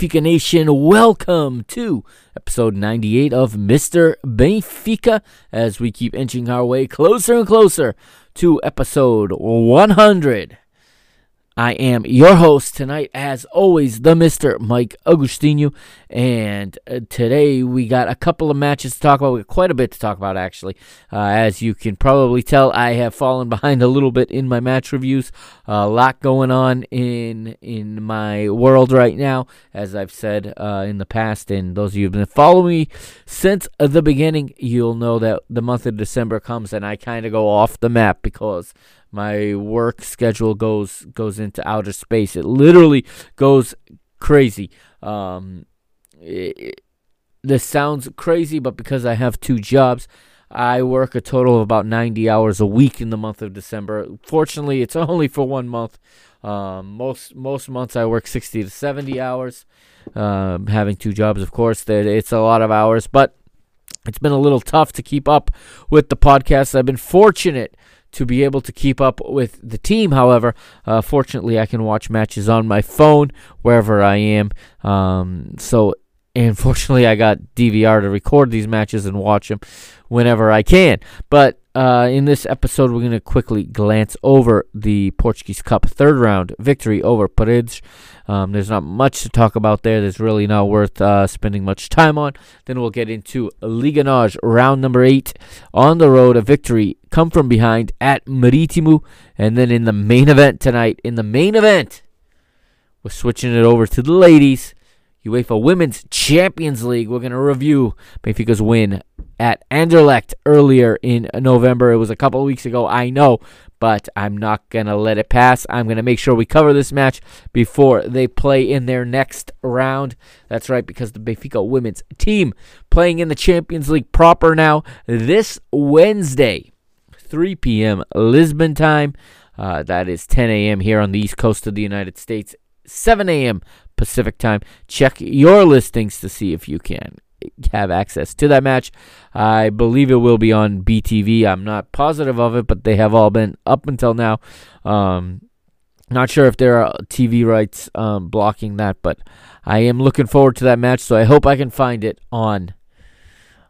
Benfica Nation? Welcome to episode 98 of Mr. Benfica as we keep inching our way closer and closer to episode 100. I am your host tonight, as always, the Mr. Mike Agustino. And uh, today we got a couple of matches to talk about. We got quite a bit to talk about, actually. Uh, as you can probably tell, I have fallen behind a little bit in my match reviews. a lot going on in in my world right now, as I've said uh, in the past. And those of you who've been following me since the beginning, you'll know that the month of December comes and I kind of go off the map because my work schedule goes goes into outer space. It literally goes crazy. Um, it, this sounds crazy, but because I have two jobs, I work a total of about 90 hours a week in the month of December. Fortunately, it's only for one month. Um, most most months I work 60 to 70 hours. Um, having two jobs, of course, that it's a lot of hours, but it's been a little tough to keep up with the podcast. I've been fortunate to be able to keep up with the team. However, uh, fortunately, I can watch matches on my phone wherever I am. Um, so, and fortunately, I got DVR to record these matches and watch them whenever I can. But uh, in this episode, we're going to quickly glance over the Portuguese Cup third round victory over Paredes. Um, there's not much to talk about there. There's really not worth uh, spending much time on. Then we'll get into Liga NOS round number eight on the road. A victory come from behind at Marítimo. And then in the main event tonight, in the main event, we're switching it over to the ladies. UEFA Women's Champions League. We're going to review Benfica's win at Anderlecht earlier in November. It was a couple of weeks ago, I know, but I'm not going to let it pass. I'm going to make sure we cover this match before they play in their next round. That's right, because the Benfica women's team playing in the Champions League proper now this Wednesday, 3 p.m. Lisbon time. Uh, that is 10 a.m. here on the east coast of the United States, 7 a.m. Pacific time. Check your listings to see if you can have access to that match. I believe it will be on BTV. I'm not positive of it, but they have all been up until now. Um, not sure if there are TV rights um, blocking that, but I am looking forward to that match. So I hope I can find it on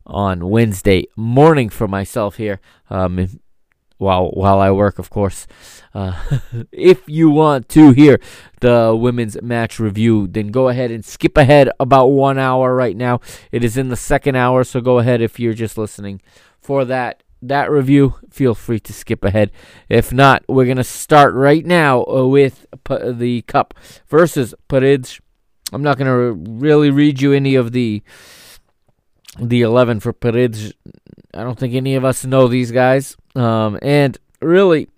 on Wednesday morning for myself here. Um, while while I work, of course. Uh, if you want to hear the women's match review, then go ahead and skip ahead about one hour right now. It is in the second hour, so go ahead if you're just listening for that that review. Feel free to skip ahead. If not, we're gonna start right now uh, with the Cup versus Paredes. I'm not gonna really read you any of the the 11 for Paredes. I don't think any of us know these guys. Um, and really,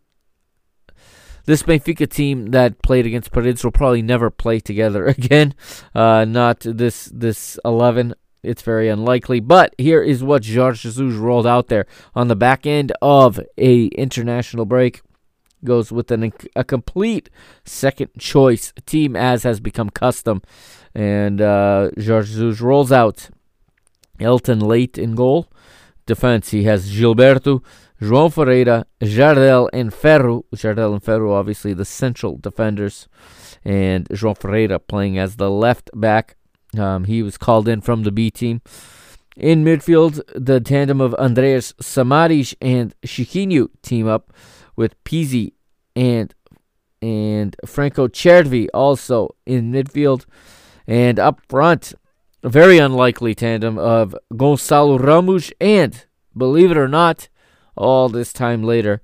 this Benfica team that played against Paredes will probably never play together again. Uh, not this this 11. It's very unlikely. But here is what Jorge Jesus rolled out there on the back end of a international break. Goes with an, a complete second choice team, as has become custom. And uh, Jorge Jesus rolls out Helton Leite in goal. Defense, he has Gilberto, João Ferreira, Jardel, and Ferro. Jardel and Ferro, obviously the central defenders. And João Ferreira playing as the left back. Um, he was called in from the B team. In midfield, the tandem of Andreas Samaris and Chiquinho team up with Pizzi and and Franco Cervi also in midfield. And up front, a very unlikely tandem of Gonçalo Ramos and, believe it or not, all this time later,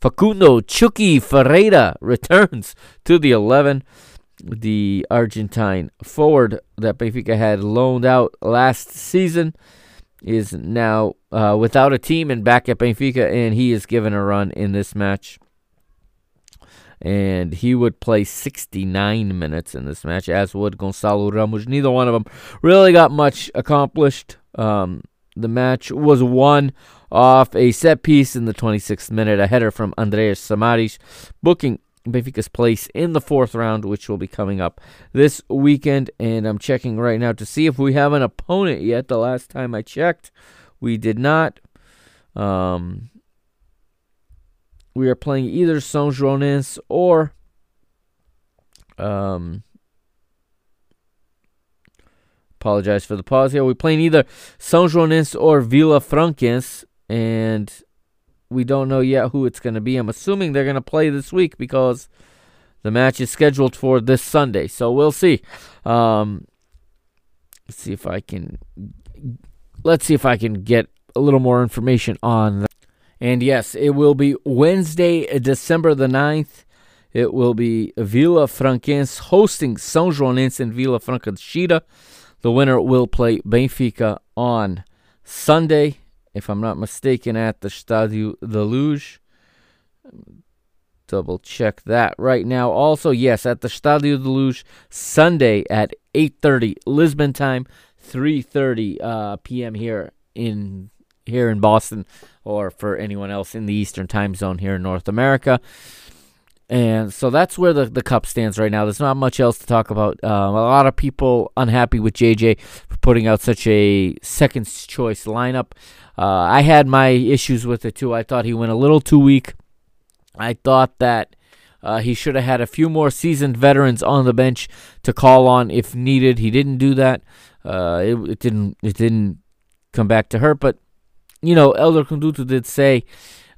Facundo Chucky Ferreyra returns to the 11. The Argentine forward that Benfica had loaned out last season is now uh, without a team and back at Benfica, and he is given a run in this match and he would play 69 minutes in this match, as would Gonçalo Ramos. Neither one of them really got much accomplished. Um, the match was won off a set piece in the 26th minute, a header from Andreas Samaris, booking Benfica's place in the fourth round, which will be coming up this weekend. And I'm checking right now to see if we have an opponent yet. The last time I checked, we did not. Um, we are playing either São Joanense or um apologize for the pause here. We're playing either São Joanense or Vila Franquense and we don't know yet who it's going to be. I'm assuming they're going to play this week because the match is scheduled for this Sunday. So we'll see. Um, let's see if I can let's see if I can get a little more information on that. And yes, it will be Wednesday, December the 9th. It will be Vila Franquense hosting São Joanense in Vila Franca de Xira. The winner will play Benfica on Sunday, if I'm not mistaken, at the Stadio da Luz. Double check that right now. Also, yes, at the Stadio da Luz, Sunday at 8.30 Lisbon time, 3.30 uh, p.m. here in here in Boston or for anyone else in the Eastern time zone here in North America. And so that's where the, the cup stands right now. There's not much else to talk about. Uh, a lot of people unhappy with JJ for putting out such a second choice lineup. Uh, I had my issues with it too. I thought he went a little too weak. I thought that uh, he should have had a few more seasoned veterans on the bench to call on if needed. He didn't do that. Uh, it, it didn't. It didn't come back to hurt. But you know, Elder Conduto did say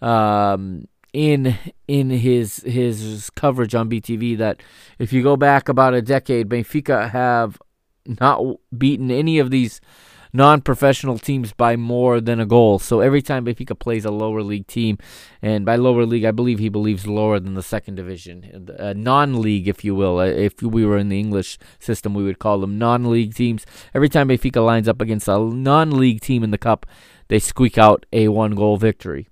um, in in his his coverage on BTV that if you go back about a decade, Benfica have not beaten any of these non-professional teams by more than a goal. So every time Benfica plays a lower league team, and by lower league, I believe he believes lower than the second division, a non-league, if you will. Uh, if we were in the English system, we would call them non-league teams. Every time Benfica lines up against a non-league team in the cup, they squeak out a one goal victory.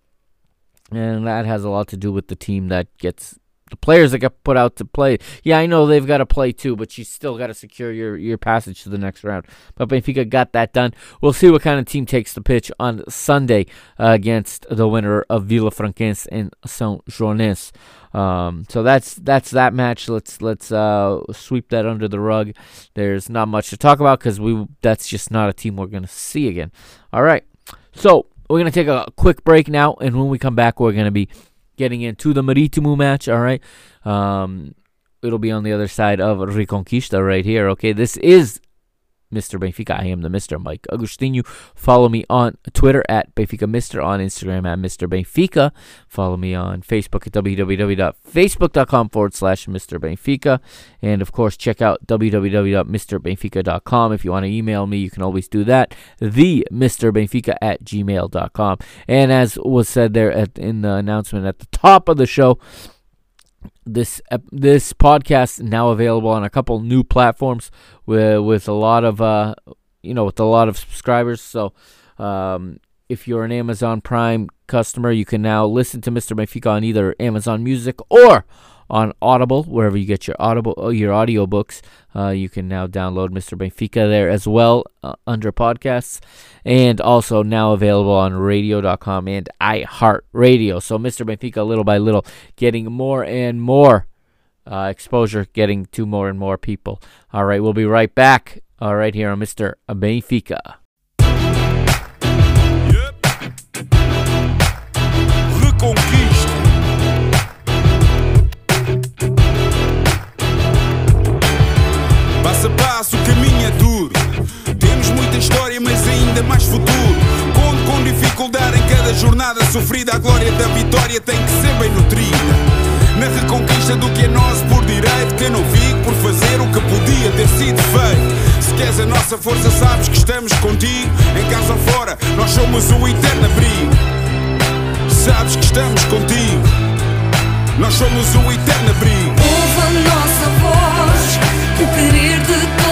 And that has a lot to do with the team that gets the players that got put out to play. Yeah, I know they've got to play too, but you still got to secure your, your passage to the next round. But Benfica got that done. We'll see what kind of team takes the pitch on Sunday uh, against the winner of Vila Franquense and São Joanense. Um, so that's that's that match. Let's let's uh, sweep that under the rug. There's not much to talk about because we that's just not a team we're gonna see again. All right. So we're to take a quick break now, and when we come back, we're to be getting into the Marítimo match, all right? Um, it'll be on the other side of Reconquista right here, okay? This is Mr. Benfica. I am the Mr. Mike Agustinu. Follow me on Twitter at Benfica Mr. On Instagram at Mr. Benfica. Follow me on Facebook at www.facebook.com forward slash Mr. Benfica. And of course, check out www.mrbenfica.com. If you want to email me, you can always do that. The Mr. Benfica at gmail.com. And as was said there at, in the announcement at the top of the show, this this podcast now available on a couple new platforms with with a lot of uh you know with a lot of subscribers. So um, if you're an Amazon Prime customer, you can now listen to Mr. Benfica on either Amazon Music or on Audible, wherever you get your Audible uh, your audiobooks. Uh, you can now download Mr. Benfica there as well uh, under podcasts, and also now available on Radio.com and iHeartRadio. So Mr. Benfica, little by little, getting more and more uh, exposure, getting to more and more people. All right, we'll be right back. All right, here on Mr. Benfica. Yep. Reconquista. Passo a passo, o caminho é duro. Temos muita história, mas ainda mais futuro. Conto com dificuldade em cada jornada sofrida. A glória da vitória tem que ser bem nutrida. Na reconquista do que é nosso por direito. Que eu não fico por fazer o que podia ter sido feito. Se queres a nossa força, sabes que estamos contigo. Em casa ou fora, nós somos o eterno abrigo. Sabes que estamos contigo. Nós somos o eterno abrigo. Ouve a nossa voz o querer de todos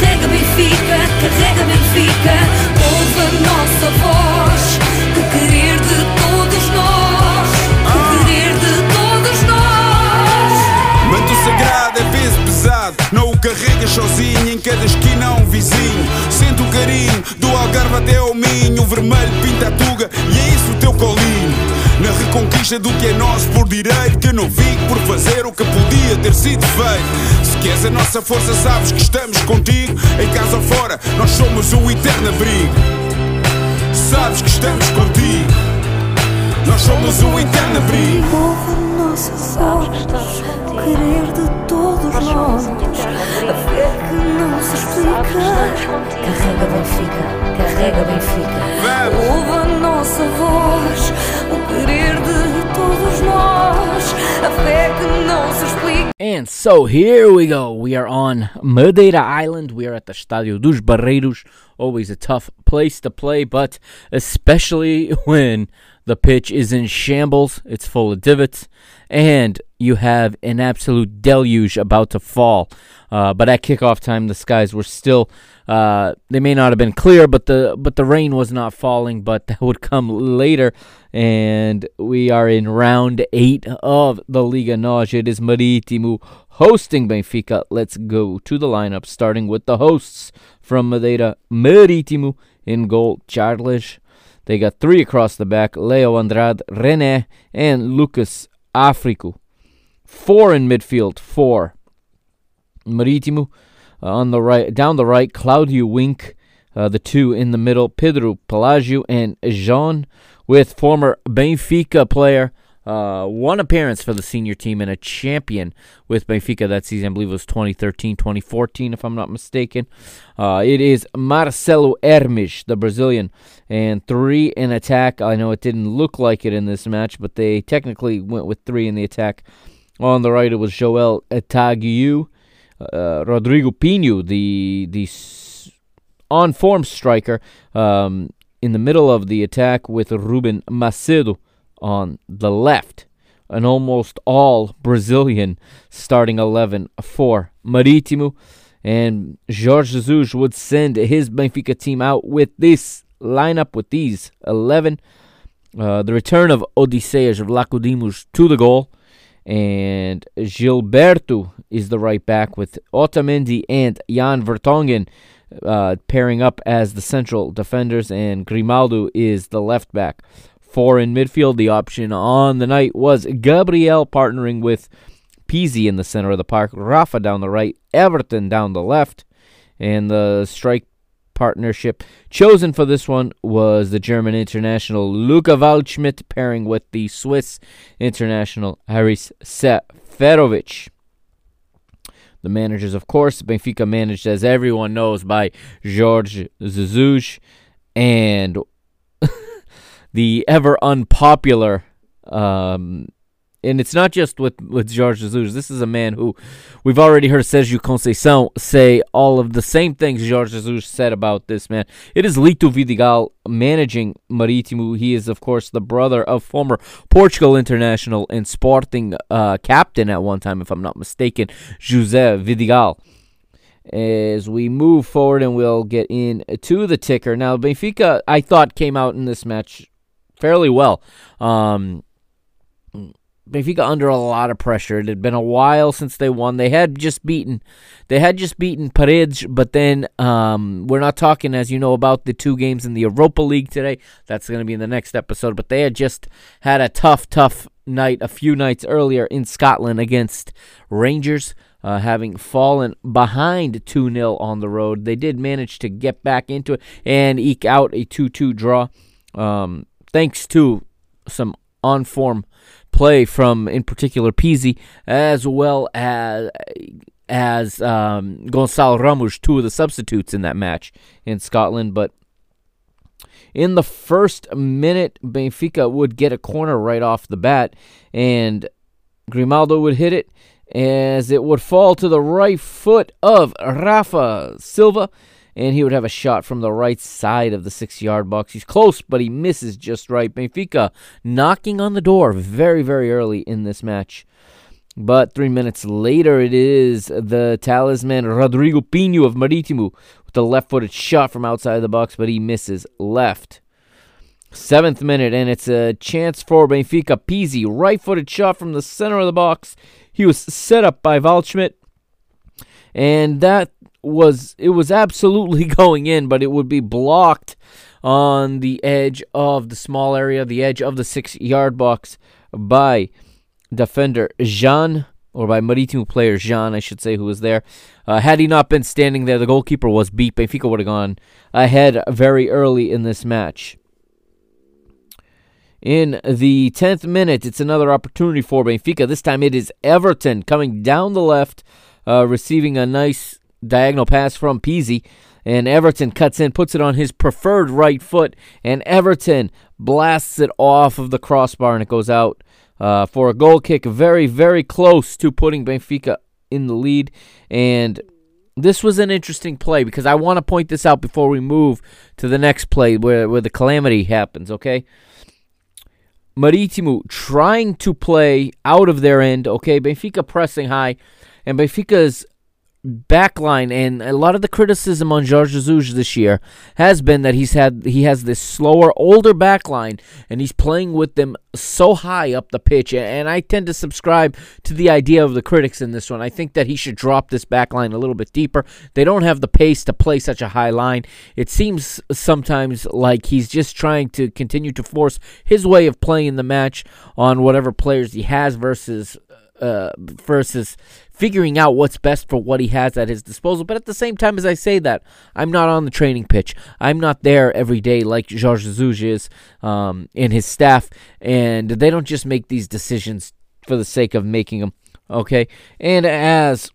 Carrega Benfica, carrega Benfica, ouve a nossa voz, o querer de todos nós, o querer de todos nós. Manto sagrado é peso pesado, não o carregas sozinho, em cada esquina há um vizinho. Sente o carinho do Algarve até ao Minho, o vermelho pinta a tuga e é isso o teu colinho. Na reconquista do que é nosso por direito Que não fico por fazer o que podia ter sido feito. Se queres a nossa força sabes que estamos contigo. Em casa ou fora nós somos o eterno abrigo. Sabes que estamos contigo. Nós somos o eterno abrigo. Ouve a nossa voz Querer de todos nós. A fé que não se explica. Carrega Benfica, carrega Benfica. Ouve a nossa voz O querer de todos nós. A fé que não se explica. And so here we go. We are on Madeira Island. We are at the Estádio dos Barreiros. Always a tough place to play, but especially when the pitch is in shambles, it's full of divots, and you have an absolute deluge about to fall. Uh, but at kickoff time, the skies were still. Uh, they may not have been clear, but the but the rain was not falling. But that would come later, and we are in round eight of the Liga NOS. It is Marítimo hosting Benfica. Let's go to the lineup, starting with the hosts from Madeira, Marítimo in goal, Charles they got three across the back Leo Andrade, Rene, and Lucas Africo. Four in midfield, four. Marítimo uh, on the right, down the right, Claudio Winck. Uh, the two in the middle, Pedro Pelagio and Jean, with former Benfica player uh, one appearance for the senior team and a champion with Benfica that season. I believe it was 2013, 2014, if I'm not mistaken. Uh, it is Marcelo Hermes, the Brazilian, and three in attack. I know it didn't look like it in this match, but they technically went with three in the attack. On the right, it was Joel Etagiu, uh, Rodrigo Pinho, the the on form striker, um, in the middle of the attack with Ruben Macedo on the left. An almost all Brazilian starting 11 for Marítimo. And Jorge Jesus would send his Benfica team out with this lineup, with these 11. Uh, the return of Odysseus Vlachodimos to the goal. And Gilberto is the right back with Otamendi and Jan Vertonghen uh, pairing up as the central defenders, and Grimaldo is the left back. Four in midfield. The option on the night was Gabriel partnering with Pizzi in the center of the park, Rafa down the right, Everton down the left, and the strike partnership chosen for this one was the German international Luca Waldschmidt pairing with the Swiss international Haris Seferovic. The managers, of course, Benfica managed, as everyone knows, by Jorge Jesus and the ever unpopular um, and it's not just with with Jorge Jesus. This is a man who we've already heard Sergio Conceição say all of the same things Jorge Jesus said about this man. It is Lito Vidigal managing Marítimo. He is, of course, the brother of former Portugal international and Sporting uh, captain at one time, if I'm not mistaken, José Vidigal. As we move forward, and we'll get into the ticker now. Benfica, I thought, came out in this match fairly well. Um, Benfica under a lot of pressure. It had been a while since they won. They had just beaten, they had just beaten Paredes, but then um, we're not talking, as you know, about the two games in the Europa League today. That's going to be in the next episode. But they had just had a tough, tough night a few nights earlier in Scotland against Rangers. Uh, having fallen behind 2 0 on the road, they did manage to get back into it and eke out a 2 2 draw. Um, thanks to some on form play from, in particular, Pizzi, as well as as um, Gonçalo Ramos, two of the substitutes in that match in Scotland. But in the first minute, Benfica would get a corner right off the bat, and Grimaldo would hit it as it would fall to the right foot of Rafa Silva and he would have a shot from the right side of the six yard box. He's close, but he misses just right. Benfica knocking on the door very, very early in this match. But three minutes later, it is the talisman Rodrigo Pinho of Marítimo with a left footed shot from outside the box, but he misses left. Seventh minute, and it's a chance for Benfica. Pizzi, right footed shot from the center of the box. He was set up by Waldschmidt, and that was it was absolutely going in, but it would be blocked on the edge of the small area, the edge of the six yard box by defender Jean, or by Marítimo player Jean, I should say, who was there. Uh, had he not been standing there, the goalkeeper was beat. Benfica would have gone ahead very early in this match. In the 10th minute, it's another opportunity for Benfica. This time it is Everton coming down the left, uh, receiving a nice diagonal pass from Pizzi. And Everton cuts in, puts it on his preferred right foot, and Everton blasts it off of the crossbar, and it goes out uh, for a goal kick. Very, very close to putting Benfica in the lead. And this was an interesting play because I want to point this out before we move to the next play where, where the calamity happens, okay? Marítimo trying to play out of their end, okay? Benfica pressing high, and Benfica's backline and a lot of the criticism on Jorge Jesus this year has been that he's had he has this slower older backline and he's playing with them so high up the pitch and I tend to subscribe to the idea of the critics in this one. I think that he should drop this backline a little bit deeper. They don't have the pace to play such a high line. It seems sometimes like he's just trying to continue to force his way of playing the match on whatever players he has versus uh, versus figuring out what's best for what he has at his disposal. But at the same time, as I say that, I'm not on the training pitch. I'm not there every day like Jorge Jesus is um, and his staff, and they don't just make these decisions for the sake of making them. Okay, and as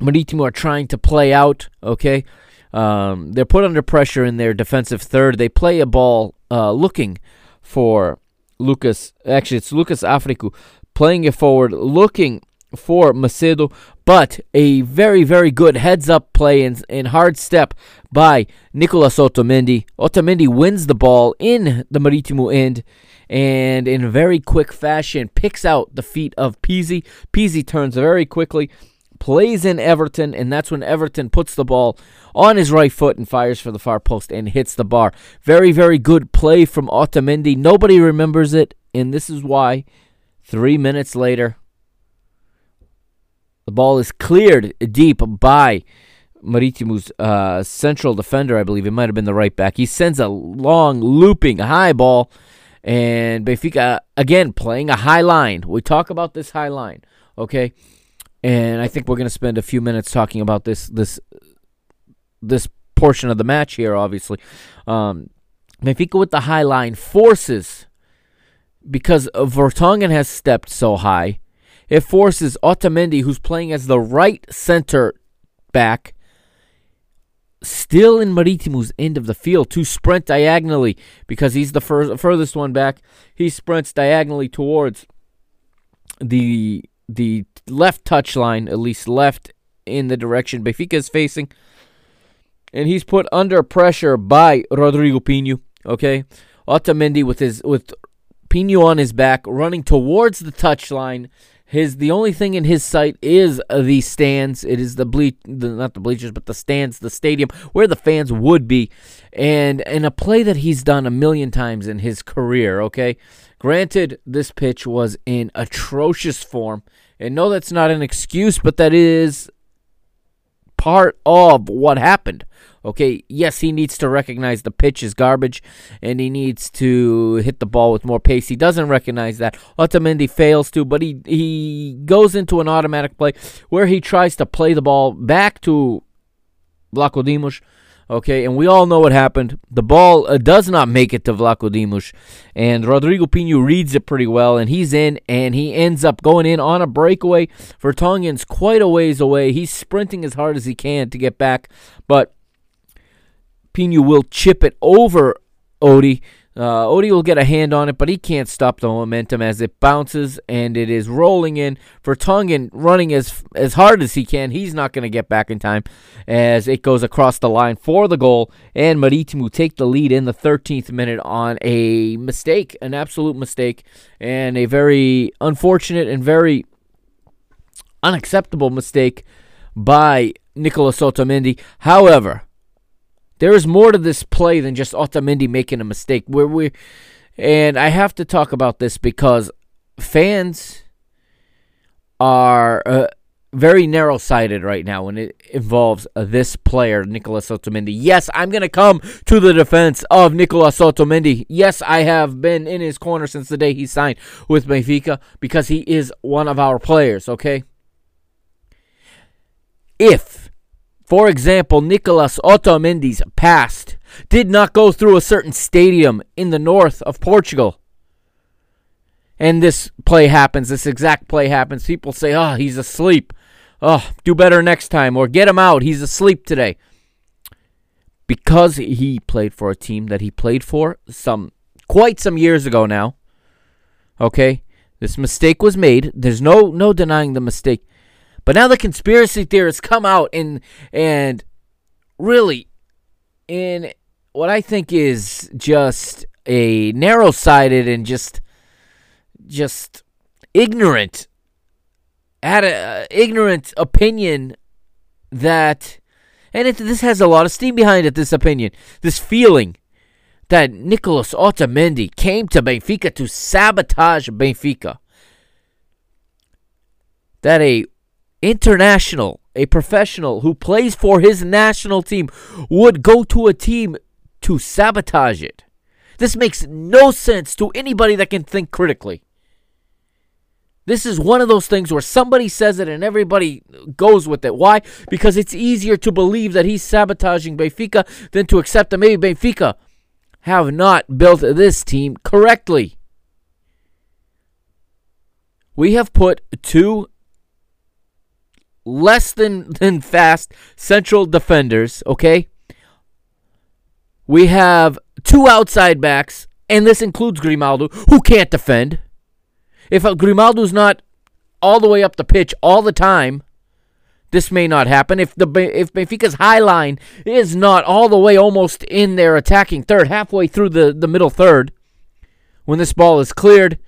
Marítimo are trying to play out, okay, um, they're put under pressure in their defensive third. They play a ball uh, looking for Lucas. Actually, it's Lucas Africo playing it forward, looking for Macedo, but a very, very good heads up play and, and hard step by Nicolas Otamendi. Otamendi wins the ball in the Marítimo end and in very quick fashion picks out the feet of Pizzi. Pizzi turns very quickly, plays in Everton, and that's when Everton puts the ball on his right foot and fires for the far post and hits the bar. Very, very good play from Otamendi. Nobody remembers it, and this is why. Three minutes later, the ball is cleared deep by Marítimo's uh, central defender, I believe it might have been the right back. He sends a long, looping, high ball, and Benfica again playing a high line. We talk about this high line, okay? And I think we're going to spend a few minutes talking about this this this portion of the match here. Obviously, um, Benfica with the high line forces because Vertonghen has stepped so high. It forces Otamendi, who's playing as the right center back, still in Marítimo's end of the field, to sprint diagonally because he's the fur- furthest one back. He sprints diagonally towards the the left touch line, at least left in the direction Benfica is facing. And he's put under pressure by Rodrigo Pinho. Okay. Otamendi with his with Pinho on his back, running towards the touchline. His the only thing in his sight is the stands. It is the ble- the, not the bleachers, but the stands, the stadium where the fans would be, and in a play that he's done a million times in his career. Okay, granted, this pitch was in atrocious form, and no, that's not an excuse, but that is part of what happened. Okay, yes, he needs to recognize the pitch is garbage and he needs to hit the ball with more pace. He doesn't recognize that. Otamendi fails to, but he, he goes into an automatic play where he tries to play the ball back to Vlachodimos. Okay, and we all know what happened. The ball uh, does not make it to Vlachodimos, and Rodrigo Pinho reads it pretty well, and he's in, and he ends up going in on a breakaway. Vertonghen's quite a ways away. He's sprinting as hard as he can to get back, but Pinho will chip it over Odie. Uh, Odie will get a hand on it, but he can't stop the momentum as it bounces and it is rolling in. Vertonghen running as as hard as he can. He's not going to get back in time as it goes across the line for the goal. And Marítimo take the lead in the 13th minute on a mistake, an absolute mistake, and a very unfortunate and very unacceptable mistake by Nicolas Otamendi. However, there is more to this play than just Otamendi making a mistake. Where we, and I have to talk about this because fans are uh, very narrow-sighted right now when it involves uh, this player, Nicolas Otamendi. Yes, I'm going to come to the defense of Nicolas Otamendi. Yes, I have been in his corner since the day he signed with Benfica because he is one of our players, okay? If for example, Nicolas Otamendi's past did not go through a certain stadium in the north of Portugal. And this play happens, this exact play happens. People say, oh, he's asleep. Oh, do better next time. Or get him out. He's asleep today. Because he played for a team that he played for some quite some years ago now. Okay? This mistake was made. There's no no denying the mistake. But now the conspiracy theorists come out and and really in what I think is just a narrow-sighted and just just ignorant had a uh, ignorant opinion that and it, this has a lot of steam behind it this opinion this feeling that Nicolas Otamendi came to Benfica to sabotage Benfica. That a international, a professional who plays for his national team, would go to a team to sabotage it. This makes no sense to anybody that can think critically. This is one of those things where somebody says it and everybody goes with it. Why? Because it's easier to believe that he's sabotaging Benfica than to accept that maybe Benfica have not built this team correctly. We have put two less than, than fast central defenders, okay? We have two outside backs, and this includes Grimaldo, who can't defend. If uh, Grimaldo's not all the way up the pitch all the time, this may not happen. If the if Benfica's high line is not all the way almost in their attacking third, halfway through the, the middle third, when this ball is cleared,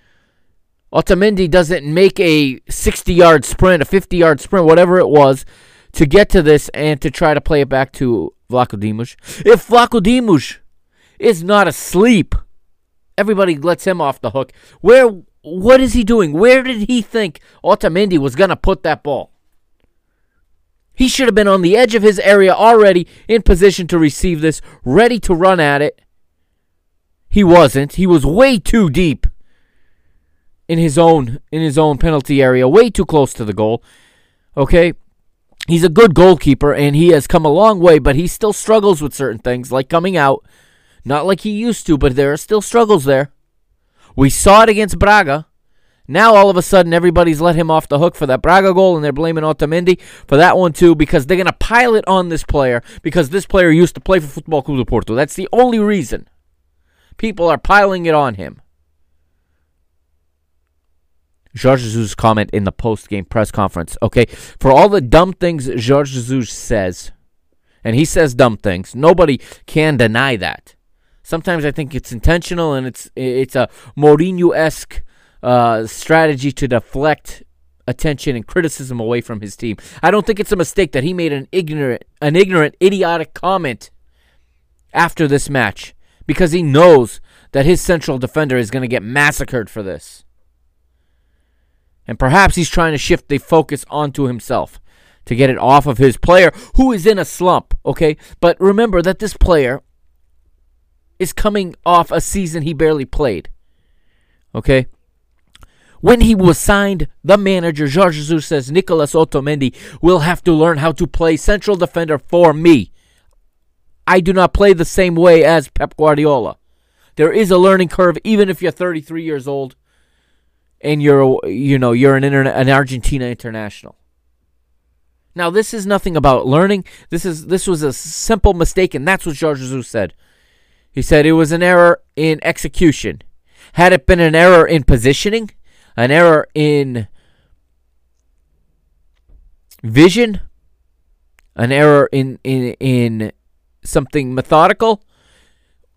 Otamendi doesn't make a 60 yard sprint, a 50 yard sprint, whatever it was, to get to this and to try to play it back to Vlachodimos. If Vlachodimos is not asleep, everybody lets him off the hook. Where what is he doing? Where did he think Otamendi was going to put that ball? He should have been on the edge of his area already in position to receive this, ready to run at it. He wasn't. He was way too deep in his own in his own penalty area, way too close to the goal. Okay? He's a good goalkeeper and he has come a long way, but he still struggles with certain things like coming out. Not like he used to, but there are still struggles there. We saw it against Braga. Now all of a sudden everybody's let him off the hook for that Braga goal and they're blaming Otamendi for that one too because they're going to pile it on this player because this player used to play for Football Club de Porto. That's the only reason. People are piling it on him. Jorge Jesus' comment in the post-game press conference. Okay, for all the dumb things Jorge Jesus says, and he says dumb things, nobody can deny that. Sometimes I think it's intentional and it's it's a Mourinho-esque uh, strategy to deflect attention and criticism away from his team. I don't think it's a mistake that he made an ignorant, an ignorant, idiotic comment after this match because he knows that his central defender is going to get massacred for this. And perhaps he's trying to shift the focus onto himself to get it off of his player who is in a slump, okay? But remember that this player is coming off a season he barely played. Okay? When he was signed, the manager, Jorge Jesus, says Nicolas Otamendi will have to learn how to play central defender for me. I do not play the same way as Pep Guardiola. There is a learning curve, even if you're 33 years old and you're you know you're an interna- an Argentina international. Now this is nothing about learning. This is this was a simple mistake, and that's what Jorge Jesus said. He said it was an error in execution. Had it been an error in positioning, an error in vision, an error in in in something methodical,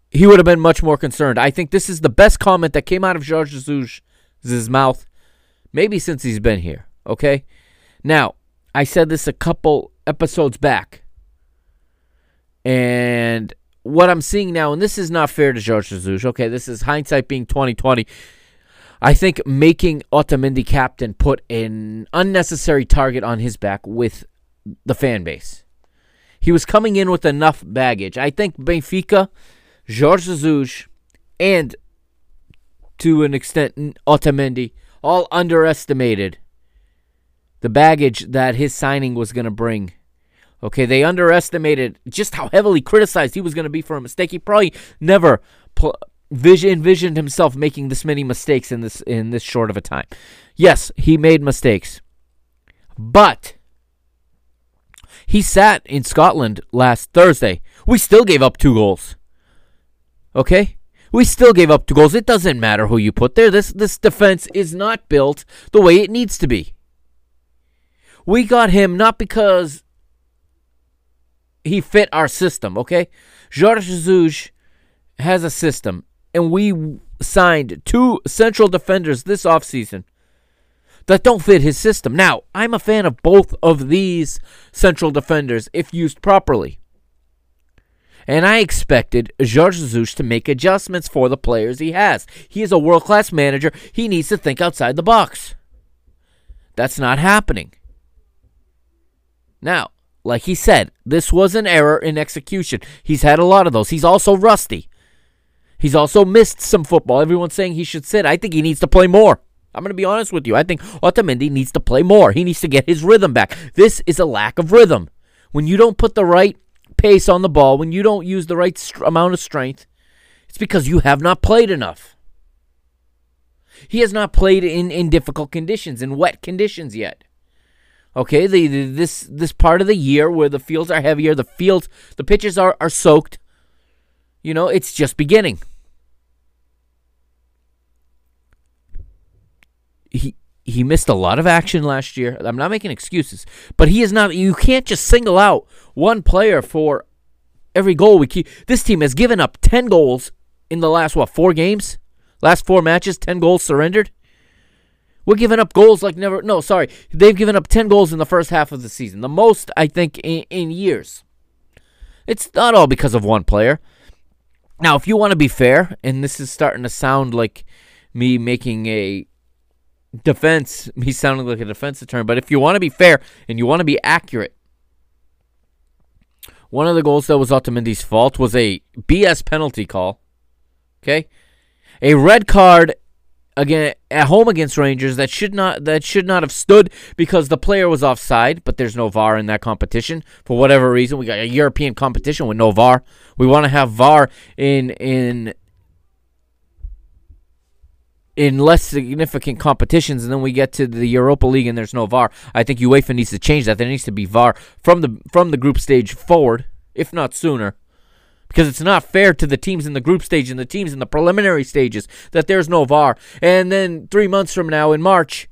he would have been much more concerned. I think this is the best comment that came out of Jorge Jesus his mouth, maybe since he's been here. Okay? Now, I said this a couple episodes back. And what I'm seeing now, and this is not fair to Jorge Jesus, okay, this is hindsight being 2020. I think making Otamendi captain put an unnecessary target on his back with the fan base. He was coming in with enough baggage. I think Benfica, Jorge Jesus, and to an extent, Otamendi, all underestimated the baggage that his signing was going to bring. Okay, they underestimated just how heavily criticized he was going to be for a mistake. He probably never pl- vision, envisioned himself making this many mistakes in this in this short of a time. Yes, he made mistakes, but he sat in Scotland last Thursday. We still gave up two goals. Okay, we still gave up two goals. It doesn't matter who you put there. This this defense is not built the way it needs to be. We got him not because he fit our system, okay? Jorge Jesus has a system, and we signed two central defenders this offseason that don't fit his system. Now, I'm a fan of both of these central defenders if used properly. And I expected Jorge Jesus to make adjustments for the players he has. He is a world class manager. He needs to think outside the box. That's not happening. Now, like he said, this was an error in execution. He's had a lot of those. He's also rusty. He's also missed some football. Everyone's saying he should sit. I think he needs to play more. I'm going to be honest with you. I think Otamendi needs to play more. He needs to get his rhythm back. This is a lack of rhythm. When you don't put the right pace on the ball, when you don't use the right st- amount of strength, it's because you have not played enough. He has not played in, in difficult conditions, in wet conditions yet. Okay, the, the, this this part of the year where the fields are heavier, the fields, the pitches are, are soaked. You know, it's just beginning. He he missed a lot of action last year. I'm not making excuses, but he is not. You can't just single out one player for every goal we keep. This team has given up 10 goals in the last, what, four games? Last four matches, 10 goals surrendered? We're giving up goals like never. No, sorry. They've given up 10 goals in the first half of the season. The most, I think, in, in years. It's not all because of one player. Now, if you want to be fair, and this is starting to sound like me making a defense, me sounding like a defense attorney, but if you want to be fair and you want to be accurate, One of the goals that was Otamendi's fault was a BS penalty call. Okay, a red card again at home against Rangers that should not that should not have stood because the player was offside. But there's no VAR in that competition for whatever reason. We got a European competition with no VAR. We want to have VAR in in in less significant competitions, and then we get to the Europa League and there's no VAR. I think UEFA needs to change that. There needs to be VAR from the from the group stage forward, if not sooner, because it's not fair to the teams in the group stage and the teams in the preliminary stages that there's no VAR. And then three months from now, in March,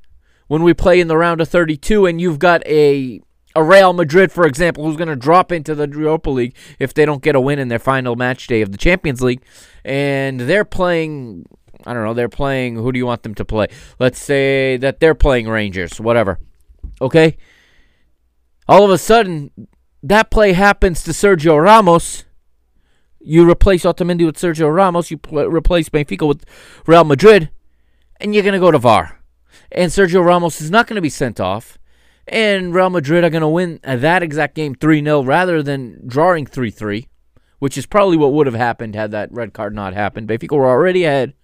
when we play in the round of 32, and you've got a a Real Madrid, for example, who's going to drop into the Europa League if they don't get a win in their final match day of the Champions League, and they're playing I don't know, they're playing who do you want them to play? Let's say that they're playing Rangers, whatever. Okay? All of a sudden, that play happens to Sergio Ramos. You replace Otamendi with Sergio Ramos, you pl- replace Benfica with Real Madrid, and you're going to go to VAR. And Sergio Ramos is not going to be sent off. And Real Madrid are going to win that exact game 3 0 rather than drawing 3 3, which is probably what would have happened had that red card not happened. Benfica were already ahead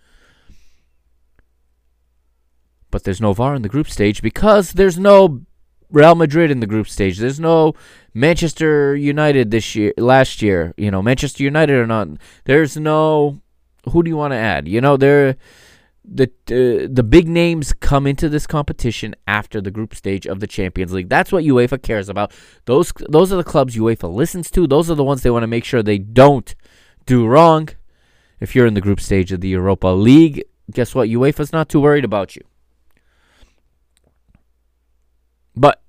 but there's no VAR in the group stage because there's no Real Madrid in the group stage. There's no Manchester United this year, last year. You know, Manchester United or not. There's no. Who do you want to add? You know, there. The uh, the big names come into this competition after the group stage of the Champions League. That's what UEFA cares about. Those those are the clubs UEFA listens to. Those are the ones they want to make sure they don't do wrong. If you're in the group stage of the Europa League, guess what? UEFA's not too worried about you. But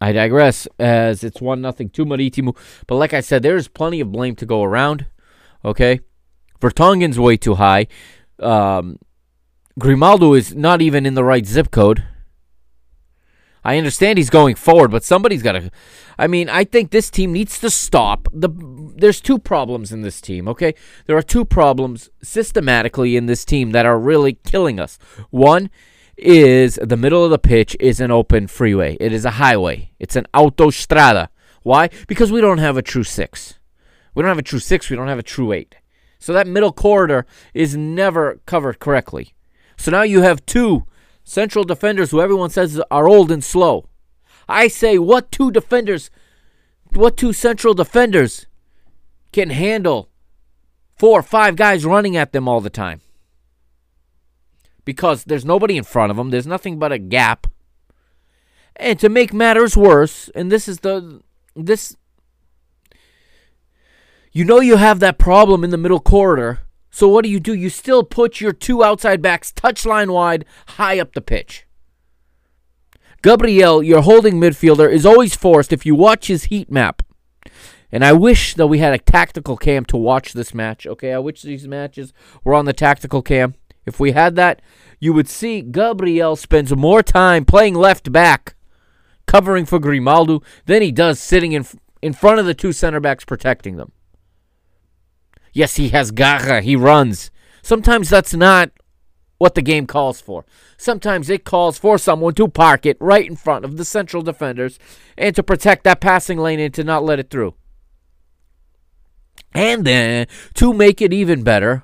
I digress, as it's one nothing to Marítimo. But like I said, there's plenty of blame to go around. Okay, Vertonghen's way too high. Um, Grimaldo is not even in the right zip code. I understand he's going forward, but somebody's got to. I mean, I think this team needs to stop. The there's two problems in this team. Okay, there are two problems systematically in this team that are really killing us. One is the middle of the pitch is an open freeway. It is a highway. It's an autostrada. Why? Because we don't have a true six. We don't have a true six. We don't have a true eight. So that middle corridor is never covered correctly. So now you have two central defenders who everyone says are old and slow. I say, what two defenders, what two central defenders can handle four or five guys running at them all the time? Because there's nobody in front of them. There's nothing but a gap. And to make matters worse, and this is the this you know you have that problem in the middle corridor. So what do you do? You still put your two outside backs touchline wide high up the pitch. Gabriel, your holding midfielder, is always forced if you watch his heat map. And I wish that we had a tactical cam to watch this match. Okay, I wish these matches were on the tactical cam. If we had that, you would see Gabriel spends more time playing left back, covering for Grimaldo, than he does sitting in in front of the two center backs protecting them. Yes, he has garra, he runs. Sometimes that's not what the game calls for. Sometimes it calls for someone to park it right in front of the central defenders and to protect that passing lane and to not let it through. And then, to make it even better,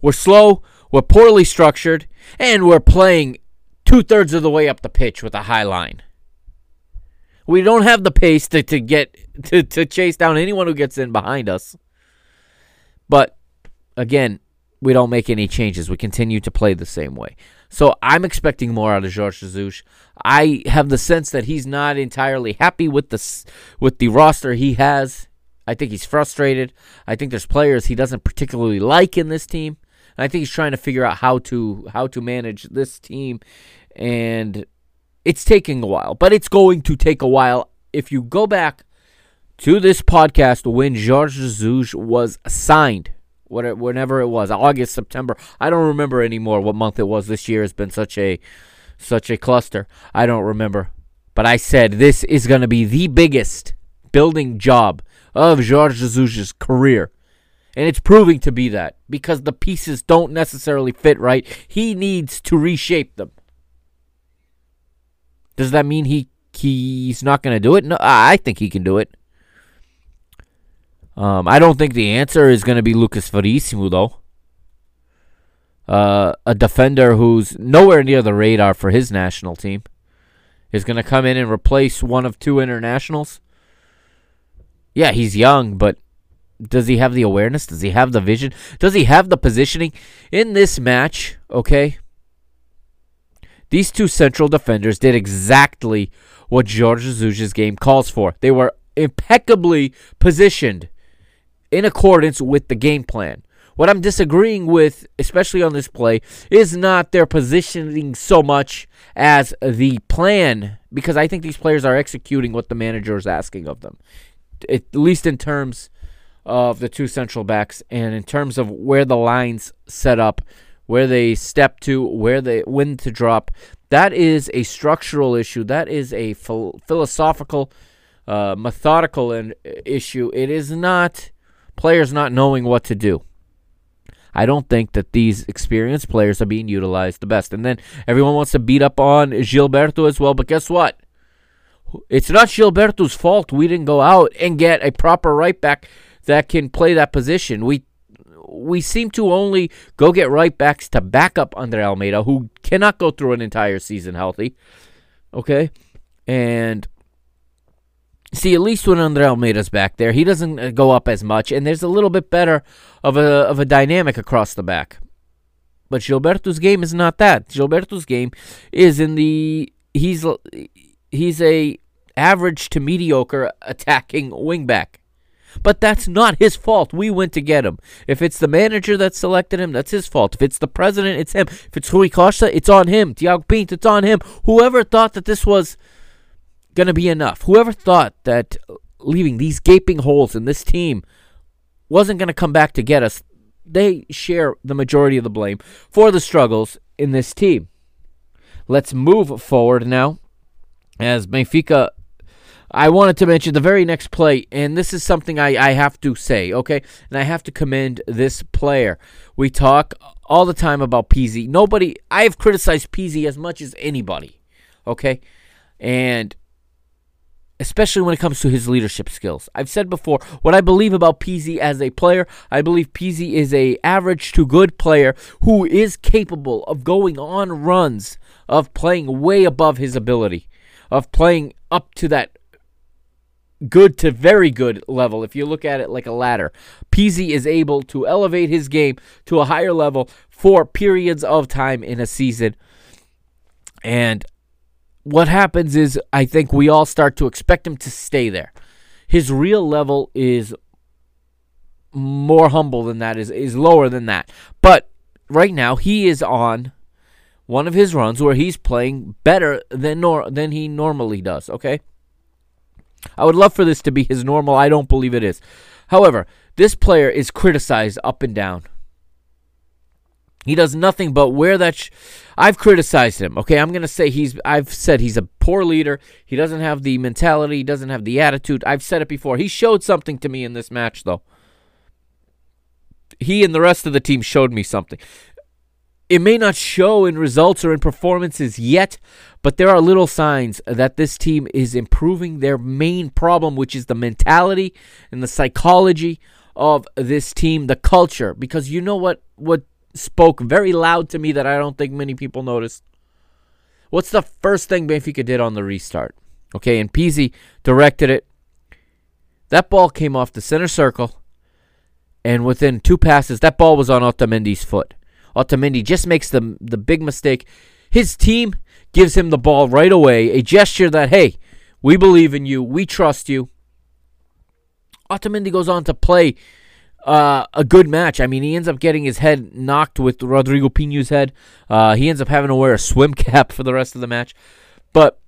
we're slow, we're poorly structured, and we're playing two thirds of the way up the pitch with a high line. We don't have the pace to, to get to, to chase down anyone who gets in behind us. But again, we don't make any changes. We continue to play the same way. So I'm expecting more out of Jorge Jesus. I have the sense that he's not entirely happy with the with the roster he has. I think he's frustrated. I think there's players he doesn't particularly like in this team. I think he's trying to figure out how to how to manage this team, and it's taking a while. But it's going to take a while. If you go back to this podcast when Jorge Jesus was signed, whenever it was, August, September, I don't remember anymore what month it was. This year has been such a such a cluster. I don't remember. But I said this is going to be the biggest building job of Jorge Jesus' career. And it's proving to be that because the pieces don't necessarily fit right. He needs to reshape them. Does that mean he he's not going to do it? No, I think he can do it. Um, I don't think the answer is going to be Lucas Verissimo, though. Uh, a defender who's nowhere near the radar for his national team is going to come in and replace one of two internationals. Yeah, he's young, but does he have the awareness? Does he have the vision? Does he have the positioning in this match? Okay. These two central defenders did exactly what Jorge Jesus' game calls for. They were impeccably positioned in accordance with the game plan. What I'm disagreeing with, especially on this play, is not their positioning so much as the plan, because I think these players are executing what the manager is asking of them, at least in terms of the two central backs and in terms of where the lines set up, where they step to, where they when to drop. That is a structural issue. That is a ph- philosophical, uh, methodical issue. It is not players not knowing what to do. I don't think that these experienced players are being utilized the best. And then everyone wants to beat up on Gilberto as well. But guess what? It's not Gilberto's fault we didn't go out and get a proper right back that can play that position. We we seem to only go get right backs to back up Andre Almeida, who cannot go through an entire season healthy. Okay? And see, at least when Andre Almeida's back there, he doesn't uh, go up as much, and there's a little bit better of a of a dynamic across the back. But Gilberto's game is not that. Gilberto's game is in the he's he's a average to mediocre attacking wingback. But that's not his fault. We went to get him. If it's the manager that selected him, that's his fault. If it's the president, it's him. If it's Rui Costa, it's on him. Tiago Pinto, it's on him. Whoever thought that this was going to be enough, whoever thought that leaving these gaping holes in this team wasn't going to come back to get us, they share the majority of the blame for the struggles in this team. Let's move forward now as Benfica I wanted to mention the very next play, and this is something I, I have to say, okay? And I have to commend this player. We talk all the time about Pizzi. Nobody, I have criticized Pizzi as much as anybody, okay? And especially when it comes to his leadership skills. I've said before what I believe about Pizzi as a player. I believe Pizzi is a average to good player who is capable of going on runs, of playing way above his ability, of playing up to that good to very good level if you look at it like a ladder. Pizzi is able to elevate his game to a higher level for periods of time in a season. And what happens is I think we all start to expect him to stay there. His real level is more humble than that is is lower than that. But right now he is on one of his runs where he's playing better than nor- than he normally does, okay? I would love for this to be his normal. I don't believe it is. However, this player is criticized up and down. He does nothing but wear that. Sh- I've criticized him. Okay, I'm gonna say he's. I've said he's a poor leader. He doesn't have the mentality. He doesn't have the attitude. I've said it before. He showed something to me in this match, though. He and the rest of the team showed me something. It may not show in results or in performances yet, but there are little signs that this team is improving their main problem, which is the mentality and the psychology of this team, the culture. Because you know what what spoke very loud to me that I don't think many people noticed. What's the first thing Benfica did on the restart? Okay, and Pizzi directed it. That ball came off the center circle, and within two passes, that ball was on Otamendi's foot. Otamendi just makes the the big mistake. His team gives him the ball right away, a gesture that hey, we believe in you, we trust you. Otamendi goes on to play uh, a good match. I mean, he ends up getting his head knocked with Rodrigo Pinho's head. Uh, he ends up having to wear a swim cap for the rest of the match, but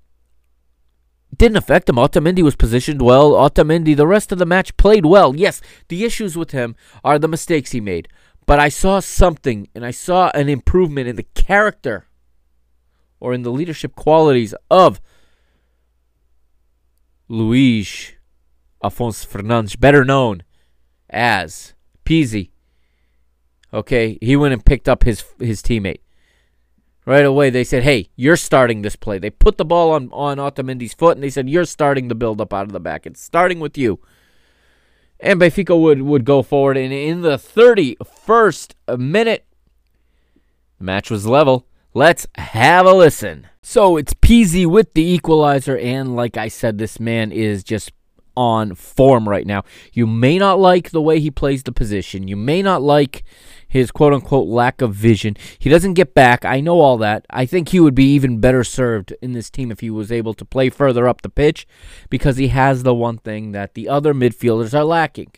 didn't affect him. Otamendi was positioned well. Otamendi, the rest of the match, played well. Yes, the issues with him are the mistakes he made. But I saw something, and I saw an improvement in the character or in the leadership qualities of Luis Afonso Fernandes, better known as Pizzi. Okay, he went and picked up his his teammate. Right away, they said, "Hey, you're starting this play." They put the ball on on Otamendi's foot, and they said, "You're starting the build up out of the back. It's starting with you." And Benfica would, would go forward. And in the 31st minute, the match was level. Let's have a listen. So it's Pizzi with the equalizer. And like I said, this man is just on form right now. You may not like the way he plays the position. You may not like his quote unquote lack of vision. He doesn't get back. I know all that. I think he would be even better served in this team if he was able to play further up the pitch because he has the one thing that the other midfielders are lacking.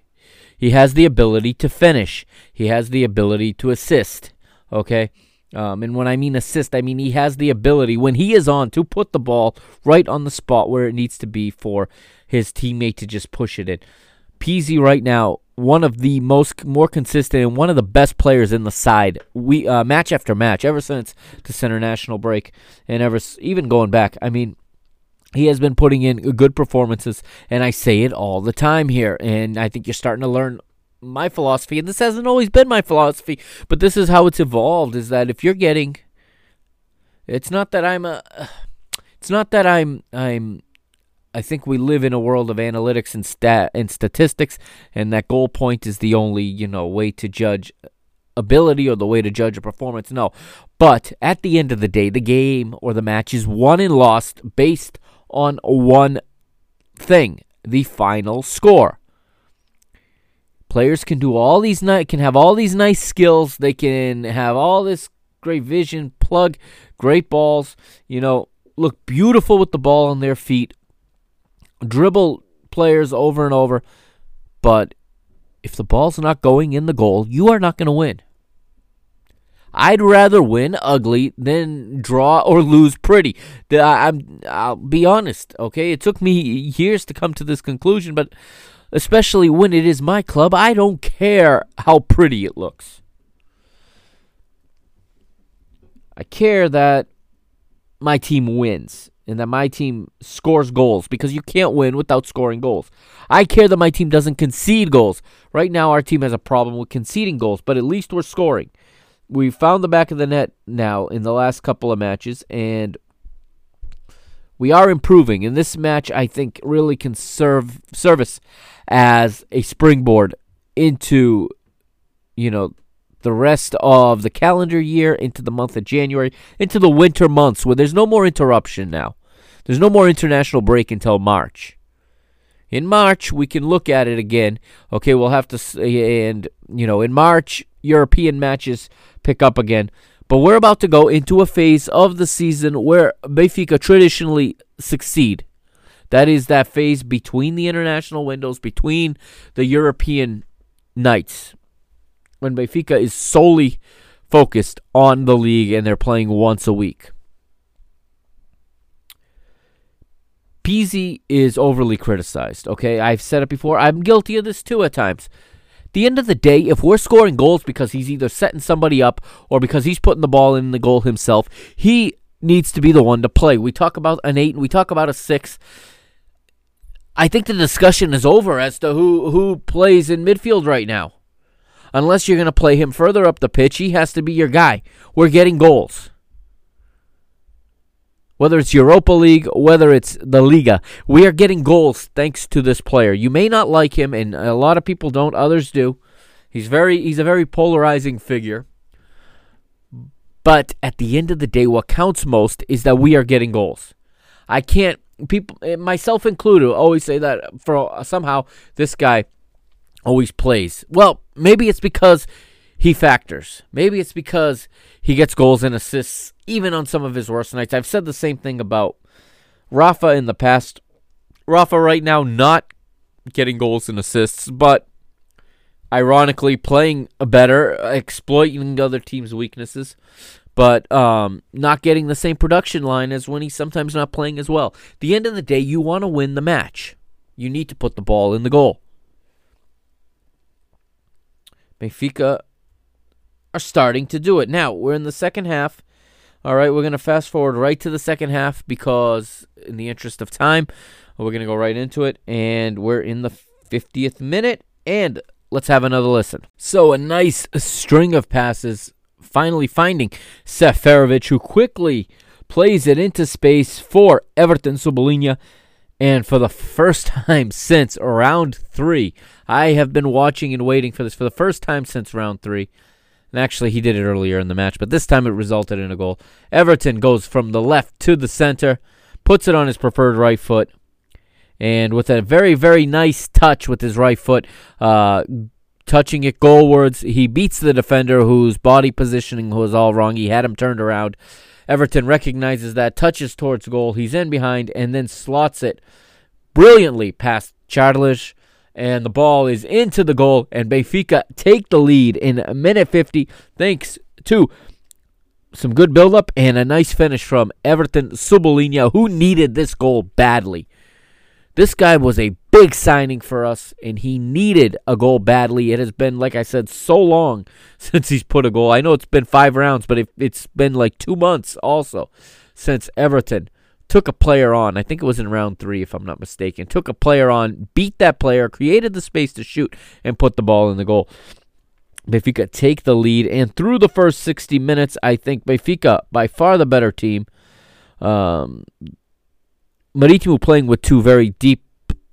He has the ability to finish, he has the ability to assist. Okay? Um, and when I mean assist, I mean he has the ability when he is on to put the ball right on the spot where it needs to be for his teammate to just push it in. Pizzi right now, one of the most more consistent and one of the best players in the side. We uh, match after match ever since the center national break and ever even going back. I mean, he has been putting in good performances, and I say it all the time here. And I think you're starting to learn my philosophy, and this hasn't always been my philosophy, but this is how it's evolved. Is that if you're getting, it's not that I'm a, it's not that I'm I'm I think we live in a world of analytics and stat and statistics, and that goal point is the only you know way to judge ability or the way to judge a performance. No, but at the end of the day, the game or the match is won and lost based on one thing: the final score. Players can do all these nice, can have all these nice skills. They can have all this great vision, plug great balls. You know, look beautiful with the ball on their feet dribble players over and over, but if the ball's not going in the goal, you are not going to win. I'd rather win ugly than draw or lose pretty. I'm I'll be honest, okay? It took me years to come to this conclusion, but especially when it is my club, I don't care how pretty it looks. I care that my team wins and that my team scores goals because you can't win without scoring goals. I care that my team doesn't concede goals. Right now, our team has a problem with conceding goals, but at least we're scoring. We found the back of the net now in the last couple of matches, and we are improving. And this match, I think really can serve service as a springboard into, you know, the rest of the calendar year into the month of January, into the winter months where there's no more interruption now. There's no more international break until March. In March, we can look at it again. Okay, we'll have to, and, you know, in March, European matches pick up again. But we're about to go into a phase of the season where Benfica traditionally succeed. That is that phase between the international windows, between the European nights when Benfica is solely focused on the league and they're playing once a week. Pizzi is overly criticized, okay? I've said it before. I'm guilty of this too at times. At the end of the day, if we're scoring goals because he's either setting somebody up or because he's putting the ball in the goal himself, he needs to be the one to play. We talk about an 8 and we talk about a 6. I think the discussion is over as to who who plays in midfield right now unless you're going to play him further up the pitch, he has to be your guy. We're getting goals. Whether it's Europa League, whether it's the Liga, we are getting goals thanks to this player. You may not like him, and a lot of people don't, others do. He's very he's a very polarizing figure. But at the end of the day, what counts most is that we are getting goals. I can't people eh, myself included always say that for somehow this guy always plays. Well, maybe it's because he factors. Maybe it's because he gets goals and assists even on some of his worst nights. I've said the same thing about Rafa in the past. Rafa right now not getting goals and assists, but ironically playing better, exploiting other teams' weaknesses, but um, not getting the same production line as when he's sometimes not playing as well. At the end of the day, you want to win the match. You need to put the ball in the goal. Benfica are starting to do it. Now, we're in the second half. All right, we're going to fast forward right to the second half because, in the interest of time, we're going to go right into it. And we're in the 50th minute. And let's have another listen. So, a nice string of passes, finally finding Seferovic, who quickly plays it into space for Everton Cebolinha. And for the first time since round three, I have been watching and waiting for this for the first time since round three. And actually, he did it earlier in the match, but this time it resulted in a goal. Everton goes from the left to the center, puts it on his preferred right foot, and with a very, very nice touch with his right foot, uh, touching it goalwards, he beats the defender whose body positioning was all wrong. He had him turned around. Everton recognizes that, touches towards goal. He's in behind and then slots it brilliantly past Charles and the ball is into the goal, and Benfica take the lead in a minute 50 thanks to some good build-up and a nice finish from Everton Cebolinha, who needed this goal badly. This guy was a big signing for us, and he needed a goal badly. It has been, like I said, so long since he's put a goal. I know it's been five rounds, but it's been like two months also since Everton took a player on. I think it was in round three, if I'm not mistaken. Took a player on, beat that player, created the space to shoot, and put the ball in the goal. Benfica take the lead, and through the first 60 minutes, I think Benfica by far the better team. Um, Marítimo playing with two very deep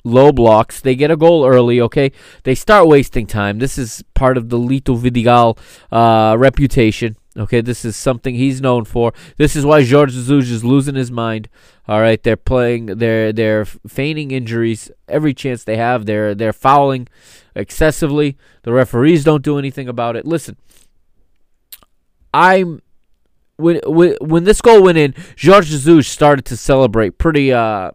low blocks. They get a goal early, okay? They start wasting time. This is part of the Lito Vidigal uh, reputation. Okay, this is something he's known for. This is why Jorge Jesus is losing his mind. All right, they're playing, they're they're feigning injuries every chance they have. They're they're fouling excessively. The referees don't do anything about it. Listen, I'm when when when this goal went in, Jorge Jesus started to celebrate pretty uh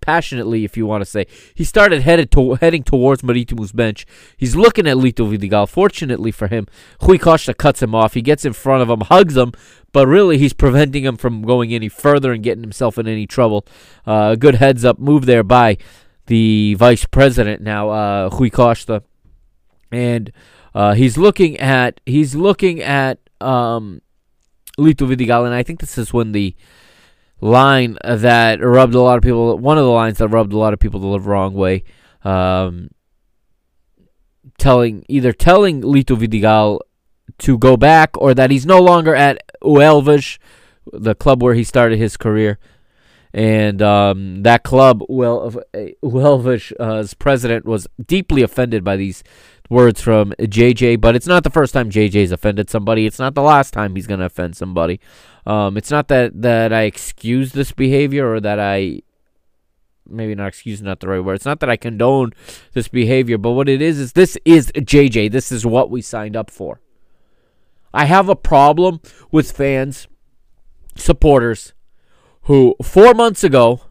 passionately, if you want to say. He started headed to, heading towards Marítimo's bench. He's looking at Lito Vidigal. Fortunately for him, Rui Costa cuts him off. He gets in front of him, hugs him, but really he's preventing him from going any further and getting himself in any trouble. Uh, good heads up move there by the vice president now, uh, Rui Costa, and uh, he's looking at he's looking at um, Lito Vidigal, and I think this is when the line that rubbed a lot of people. One of the lines that rubbed a lot of people the wrong way. Um, telling either telling Lito Vidigal to go back or that he's no longer at O Elvas, the club where he started his career. And um, that club, well, Elvas' uh, president was deeply offended by these words from JJ, but it's not the first time JJ's offended somebody. It's not the last time he's going to offend somebody. Um, it's not that that I excuse this behavior or that I maybe not excuse not the right word. It's not that I condone this behavior, but what it is is this is JJ. This is what we signed up for. I have a problem with fans, supporters who 4 months ago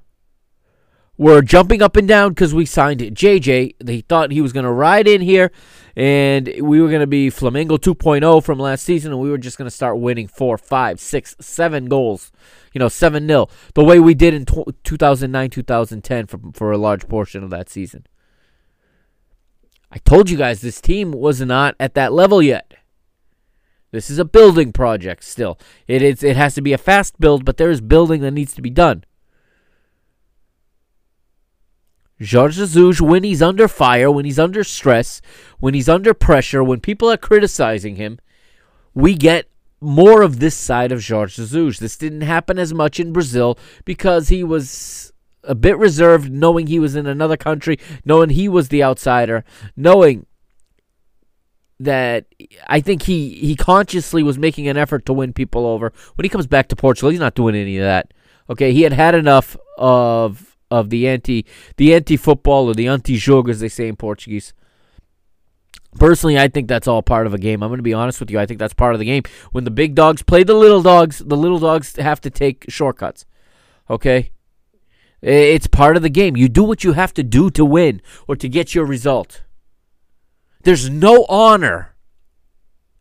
were jumping up and down because we signed JJ. They thought he was going to ride in here and we were going to be Flamengo 2.0 from last season, and we were just going to start winning four, five, six, seven goals, you know, 7 0, the way we did in 2009 2010 for, for a large portion of that season. I told you guys this team was not at that level yet. This is a building project still. It is it has to be a fast build, but there is building that needs to be done. Jorge Jesus, when he's under fire, when he's under stress, when he's under pressure, when people are criticizing him, we get more of this side of Jorge Jesus. This didn't happen as much in Brazil because he was a bit reserved, knowing he was in another country, knowing he was the outsider, knowing that I think he, he consciously was making an effort to win people over. When he comes back to Portugal, he's not doing any of that. Okay, he had had enough of of the anti the anti football or the anti jogo as they say in Portuguese. Personally, I think that's all part of a game. I'm going to be honest with you. I think that's part of the game. When the big dogs play the little dogs, the little dogs have to take shortcuts. Okay? It's part of the game. You do what you have to do to win or to get your result. There's no honor,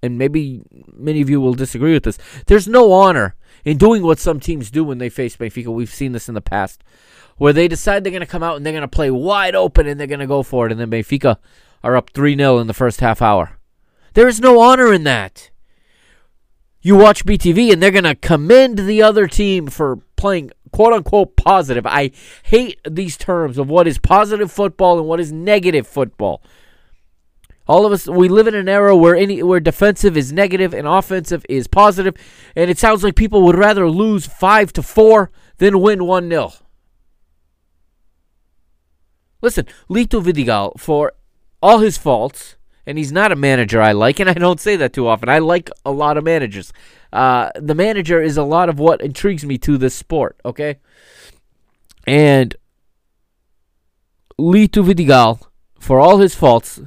and maybe many of you will disagree with this. There's no honor in doing what some teams do when they face Benfica. We've seen this in the past where they decide they're going to come out and they're going to play wide open and they're going to go for it. And then Benfica are up 3 0 in the first half hour. There is no honor in that. You watch BTV and they're going to commend the other team for playing quote unquote positive. I hate these terms of what is positive football and what is negative football. All of us we live in an era where any where defensive is negative and offensive is positive, and it sounds like people would rather lose 5 to 4 than win 1-0. Listen, Lito Vidigal, for all his faults, and he's not a manager I like, and I don't say that too often. I like a lot of managers. Uh, the manager is a lot of what intrigues me to this sport, okay? And Lito Vidigal, for all his faults,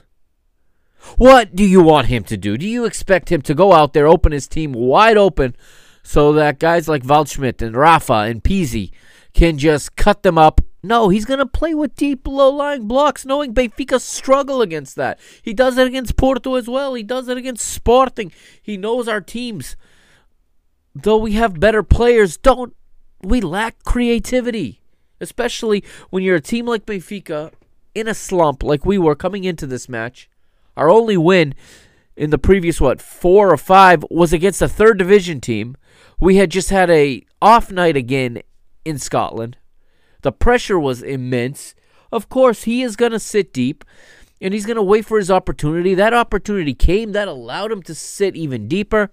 what do you want him to do? Do you expect him to go out there, open his team wide open, so that guys like Waldschmidt and Rafa and Pizzi can just cut them up? No, he's going to play with deep, low-lying blocks, knowing Benfica struggle against that. He does it against Porto as well. He does it against Sporting. He knows our teams. Though we have better players, don't we lack creativity? Especially when you're a team like Benfica in a slump like we were coming into this match. Our only win in the previous what four or five was against a third division team. We had just had a off night again in Scotland. The pressure was immense. Of course, he is going to sit deep and he's going to wait for his opportunity. That opportunity came that allowed him to sit even deeper.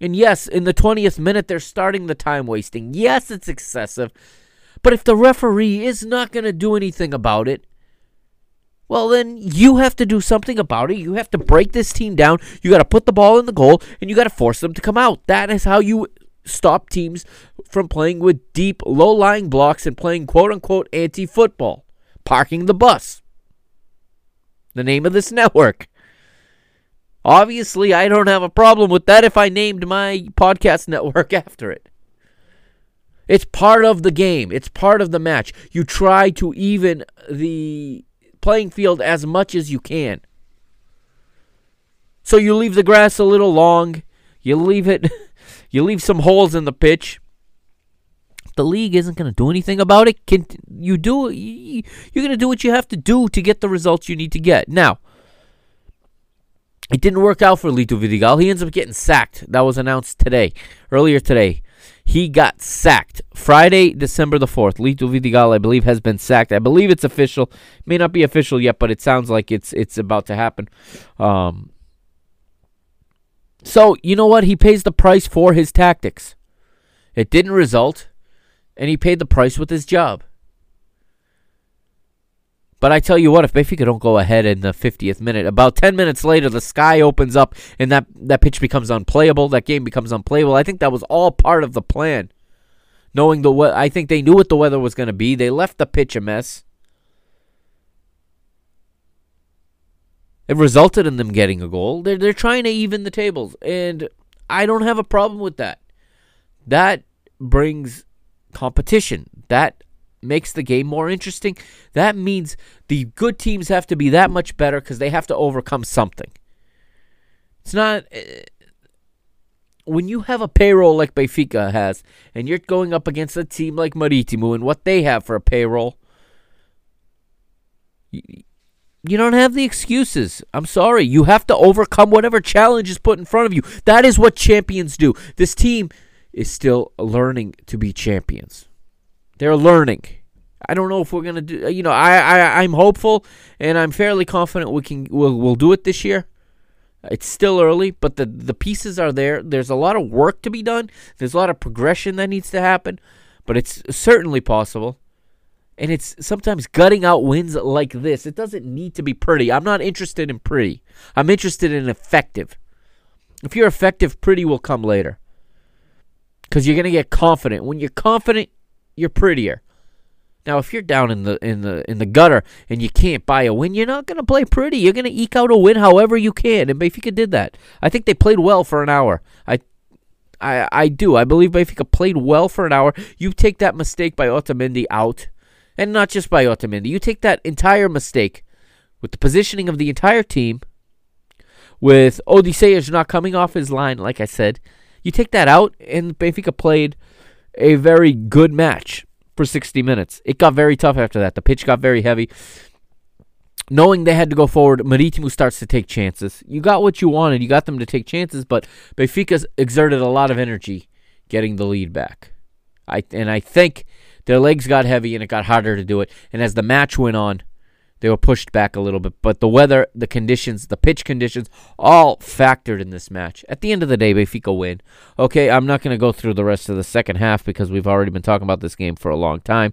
And yes, in the 20th minute, they're starting the time wasting. Yes, it's excessive. But if the referee is not going to do anything about it, well, then you have to do something about it. You have to break this team down. You got to put the ball in the goal and you got to force them to come out. That is how you stop teams from playing with deep, low lying blocks and playing quote unquote anti football. Parking the bus. The name of this network. Obviously, I don't have a problem with that if I named my podcast network after it. It's part of the game, it's part of the match. You try to even the playing field as much as you can. So you leave the grass a little long, you leave it you leave some holes in the pitch. The league isn't going to do anything about it. Can you do you're going to do what you have to do to get the results you need to get. Now, it didn't work out for Lito Vidigal. He ends up getting sacked. That was announced today, earlier today. He got sacked Friday, December the 4th. Lito Vidigal, I believe, has been sacked. I believe it's official. May not be official yet, but it sounds like it's it's about to happen. Um, so, you know what? He pays the price for his tactics. It didn't result, and he paid the price with his job. But I tell you what, if Benfica don't go ahead in the 50th minute, about 10 minutes later, the sky opens up and that, that pitch becomes unplayable. That game becomes unplayable. I think that was all part of the plan. Knowing the what, I think they knew what the weather was going to be. They left the pitch a mess. It resulted in them getting a goal. They're, they're trying to even the tables, and I don't have a problem with that. That brings competition. That makes the game more interesting. That means the good teams have to be that much better because they have to overcome something. It's not. Uh, when you have a payroll like Benfica has, and you're going up against a team like Marítimo and what they have for a payroll, you, don't have the excuses. I'm sorry. You have to overcome whatever challenge is put in front of you. That is what champions do. This team is still learning to be champions. They're learning. I don't know if we're gonna do. Uh, you know, I, I I'm hopeful and I'm fairly confident we can we'll we'll do it this year. It's still early, but the the pieces are there. There's a lot of work to be done. There's a lot of progression that needs to happen, but it's certainly possible. And it's sometimes gutting out wins like this. It doesn't need to be pretty. I'm not interested in pretty. I'm interested in effective. If you're effective, pretty will come later. Because you're going to get confident. When you're confident, you're prettier. Now, if you're down in the in the in the gutter and you can't buy a win, you're not going to play pretty. You're going to eke out a win however you can. And Benfica did that. I think they played well for an hour. I I I do. I believe Benfica played well for an hour. You take that mistake by Otamendi out, and not just by Otamendi. You take that entire mistake with the positioning of the entire team, with Odysseas not coming off his line, like I said. You take that out, and Benfica played a very good match for 60 minutes. It got very tough after that. The pitch got very heavy. Knowing they had to go forward, Marítimo starts to take chances. You got what you wanted. You got them to take chances, but Benfica exerted a lot of energy getting the lead back. I and I think their legs got heavy and it got harder to do it. And as the match went on, they were pushed back a little bit. But the weather, the conditions, the pitch conditions, all factored in this match. At the end of the day, Benfica win. Okay, I'm not going to go through the rest of the second half because we've already been talking about this game for a long time.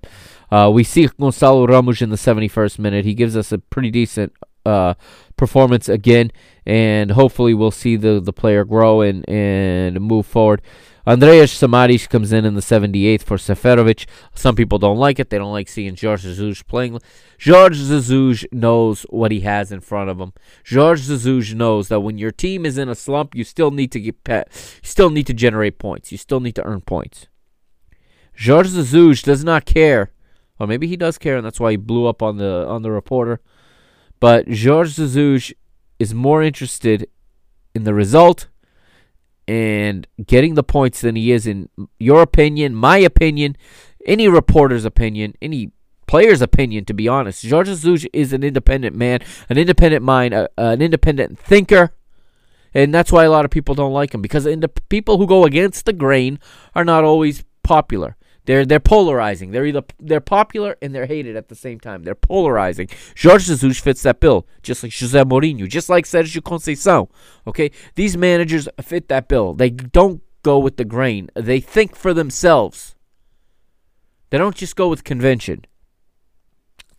Uh, we see Gonçalo Ramos in the 71st minute. He gives us a pretty decent uh, performance again, and hopefully we'll see the, the player grow and, and move forward. Andreas Samaris comes in in the 78th for Seferovic. Some people don't like it. They don't like seeing Jorge Jesus playing. Jorge Jesus knows what he has in front of him. Jorge Jesus knows that when your team is in a slump, you still need to get pet, you still need to generate points. You still need to earn points. Jorge Jesus does not care, or maybe he does care, and that's why he blew up on the on the reporter. But Jorge Jesus is more interested in the result and getting the points than he is in your opinion, my opinion, any reporter's opinion, any player's opinion, to be honest. Jorge Jesus is an independent man, an independent mind, a, an independent thinker. And that's why a lot of people don't like him because the people who go against the grain are not always popular. They're they're polarizing. They're either they're popular and they're hated at the same time. They're polarizing. Jorge Jesus fits that bill, just like Jose Mourinho, just like Sergio Conceição. Okay, these managers fit that bill. They don't go with the grain. They think for themselves. They don't just go with convention.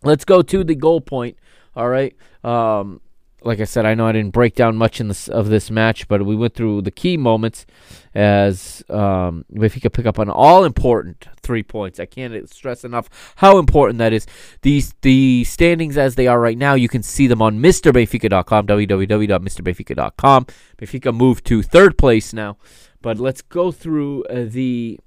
Let's go to the goal point. All right. Um, like I said, I know I didn't break down much in this of this match, but we went through the key moments as um, if you could pick up on all important three points. I can't stress enough how important that is. These the standings as they are right now, you can see them on MrBenfica.com, www.mrbenfica.com. Benfica moved to third place now, but let's go through uh, the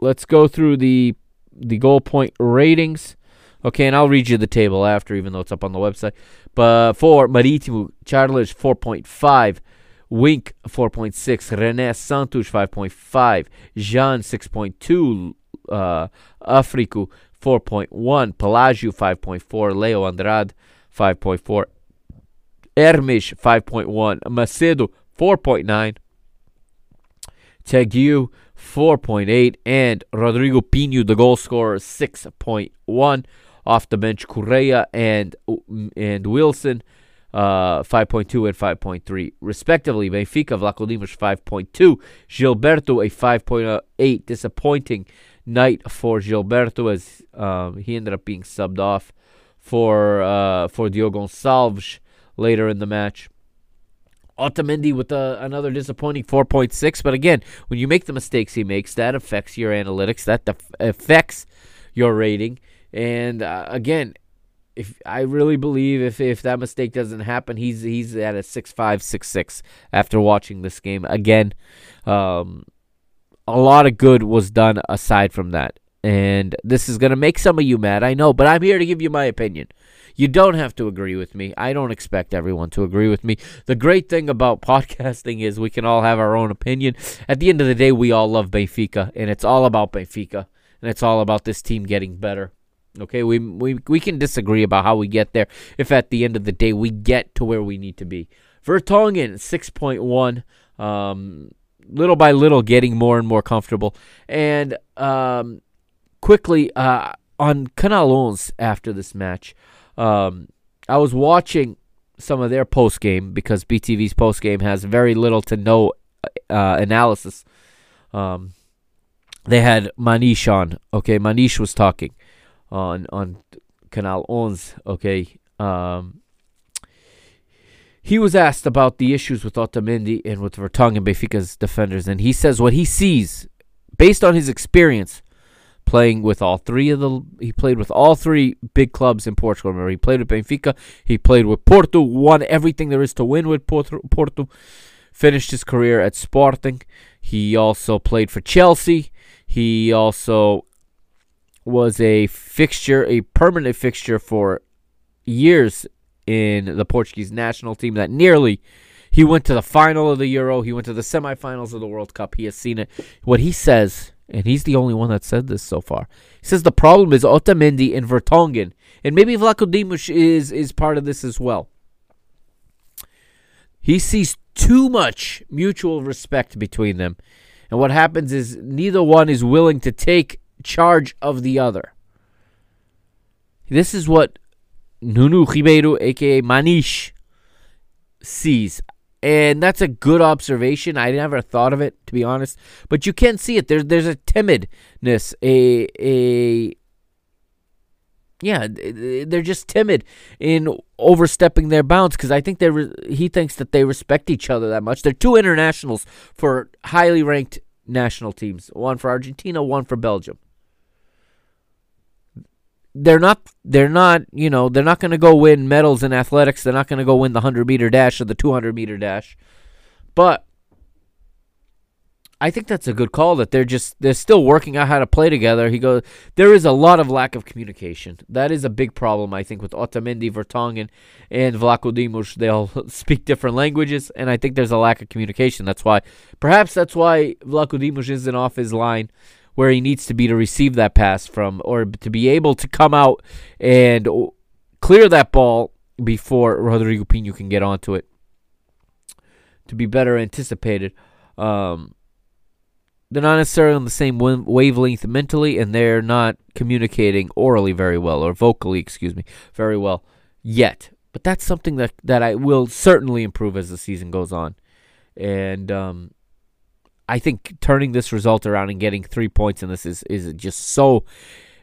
let's go through the the goal point ratings. Okay, and I'll read you the table after, even though it's up on the website. But for Marítimo, Charles 4.5, Winck 4.6, René Santos 5.5, Jean 6.2, uh, Africo 4.1, Pelagio 5.4, Leo Andrade 5.4, Hermes 5.1, Macedo 4.9, Tagueu 4.8, and Rodrigo Pinho, the goal scorer, 6.1 off the bench Correa and and Wilson, uh, 5.2 and 5.3 respectively. Benfica, Vlachodimos 5.2, Gilberto a 5.8. Disappointing night for Gilberto as um, he ended up being subbed off for uh, for Diogo Gonçalves later in the match. Otamendi with uh, another disappointing 4.6. But again, when you make the mistakes he makes, that affects your analytics. That def- affects your rating. And uh, again, if I really believe if if that mistake doesn't happen, he's he's at a six five six six after watching this game again. Um, a lot of good was done aside from that, and this is gonna make some of you mad, I know, but I'm here to give you my opinion. You don't have to agree with me. I don't expect everyone to agree with me. The great thing about podcasting is we can all have our own opinion. At the end of the day, we all love Benfica, and it's all about Benfica, and it's all about this team getting better. Okay, we we we can disagree about how we get there. If at the end of the day we get to where we need to be, Vertonghen six point one, um, little by little getting more and more comfortable, and um, quickly uh, on Canal 11 after this match, um, I was watching some of their post game because BTV's post game has very little to no uh, analysis. Um, they had Maniche on. Okay, Maniche was talking on on Canal 11, okay? Um, he was asked about the issues with Otamendi and with Vertonghen, and Benfica's defenders, and he says what he sees, based on his experience playing with all three of the, he played with all three big clubs in Portugal. Remember, he played with Benfica, he played with Porto, won everything there is to win with Porto, Porto finished his career at Sporting. He also played for Chelsea. He also was a fixture, a permanent fixture for years in the Portuguese national team that nearly he went to the final of the Euro, he went to the semifinals of the World Cup. He has seen it. What he says, and he's the only one that said this so far. He says the problem is Otamendi and Vertonghen, and maybe Vlaco is is part of this as well. He sees too much mutual respect between them. And what happens is neither one is willing to take charge of the other. This is what Nuno Ribeiro, aka Maniche, sees. And that's a good observation. I never thought of it, to be honest. But you can see it. There's there's a timidness, a a yeah, they're just timid in overstepping their bounds because I think they re- he thinks that they respect each other that much. They're two internationals for highly ranked national teams, one for Argentina, one for Belgium. They're not they're not, you know, they're not going to go win medals in athletics. They're not going to go win the 100 meter dash or the 200 meter dash. But I think that's a good call that they're just they're still working out how to play together. He goes there is a lot of lack of communication. That is a big problem I think with Otamendi, Vertonghen, and Vlaco. They all speak different languages and I think there's a lack of communication. That's why perhaps that's why Vlaco isn't off his line where he needs to be to receive that pass from or to be able to come out and clear that ball before Rodrigo Pinho can get onto it. To be better anticipated. Um, they're not necessarily on the same wavelength mentally, and they're not communicating orally very well, or vocally, excuse me, very well yet. But that's something that, that I will certainly improve as the season goes on. And um, I think turning this result around and getting three points in this is, is just so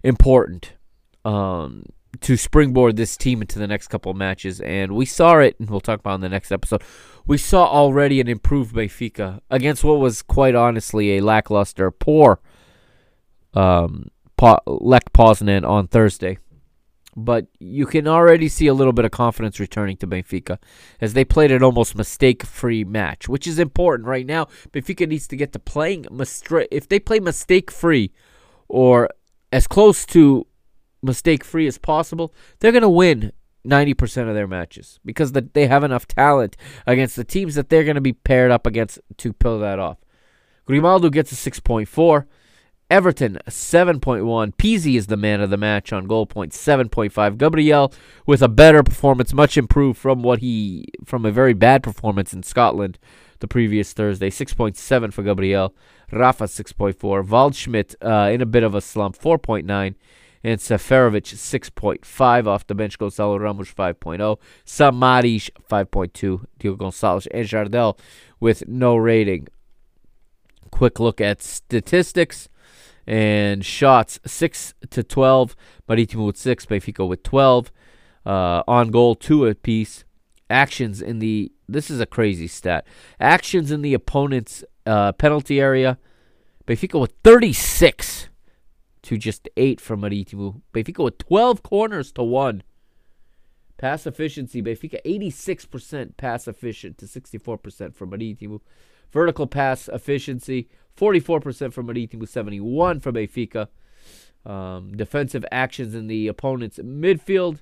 important um, to springboard this team into the next couple of matches. And we saw it, and we'll talk about in the next episode we saw already an improved Benfica against what was quite honestly a lackluster, poor um, po- Lech Poznan on Thursday. But you can already see a little bit of confidence returning to Benfica as they played an almost mistake-free match, which is important right now. Benfica needs to get to playing mistake. If they play mistake-free or as close to mistake-free as possible, they're going to win 90% of their matches because the, they have enough talent against the teams that they're going to be paired up against to pull that off. Grimaldo gets a 6.4. Everton, 7.1. Pizzi is the man of the match on goal point, 7.5. Gabriel with a better performance, much improved from what he from a very bad performance in Scotland the previous Thursday. 6.7 for Gabriel. Rafa, 6.4. Waldschmidt uh, in a bit of a slump, 4.9 and Seferovic 6.5 off the bench. Gonçalo Ramos 5.0. Samaris 5.2. Diogo Gonçalves and Jardel with no rating. Quick look at statistics and shots 6 to 12. Marítimo with 6. Benfica with 12. Uh, on goal, 2 apiece. Actions in the. This is a crazy stat. Actions in the opponent's uh, penalty area. Benfica with 36 to just 8 from Marítimo. Benfica with 12 corners to 1. Pass efficiency, Benfica 86% pass efficient to 64% from Marítimo. Vertical pass efficiency, 44% from Marítimo, 71 from Benfica. Um, defensive actions in the opponent's midfield,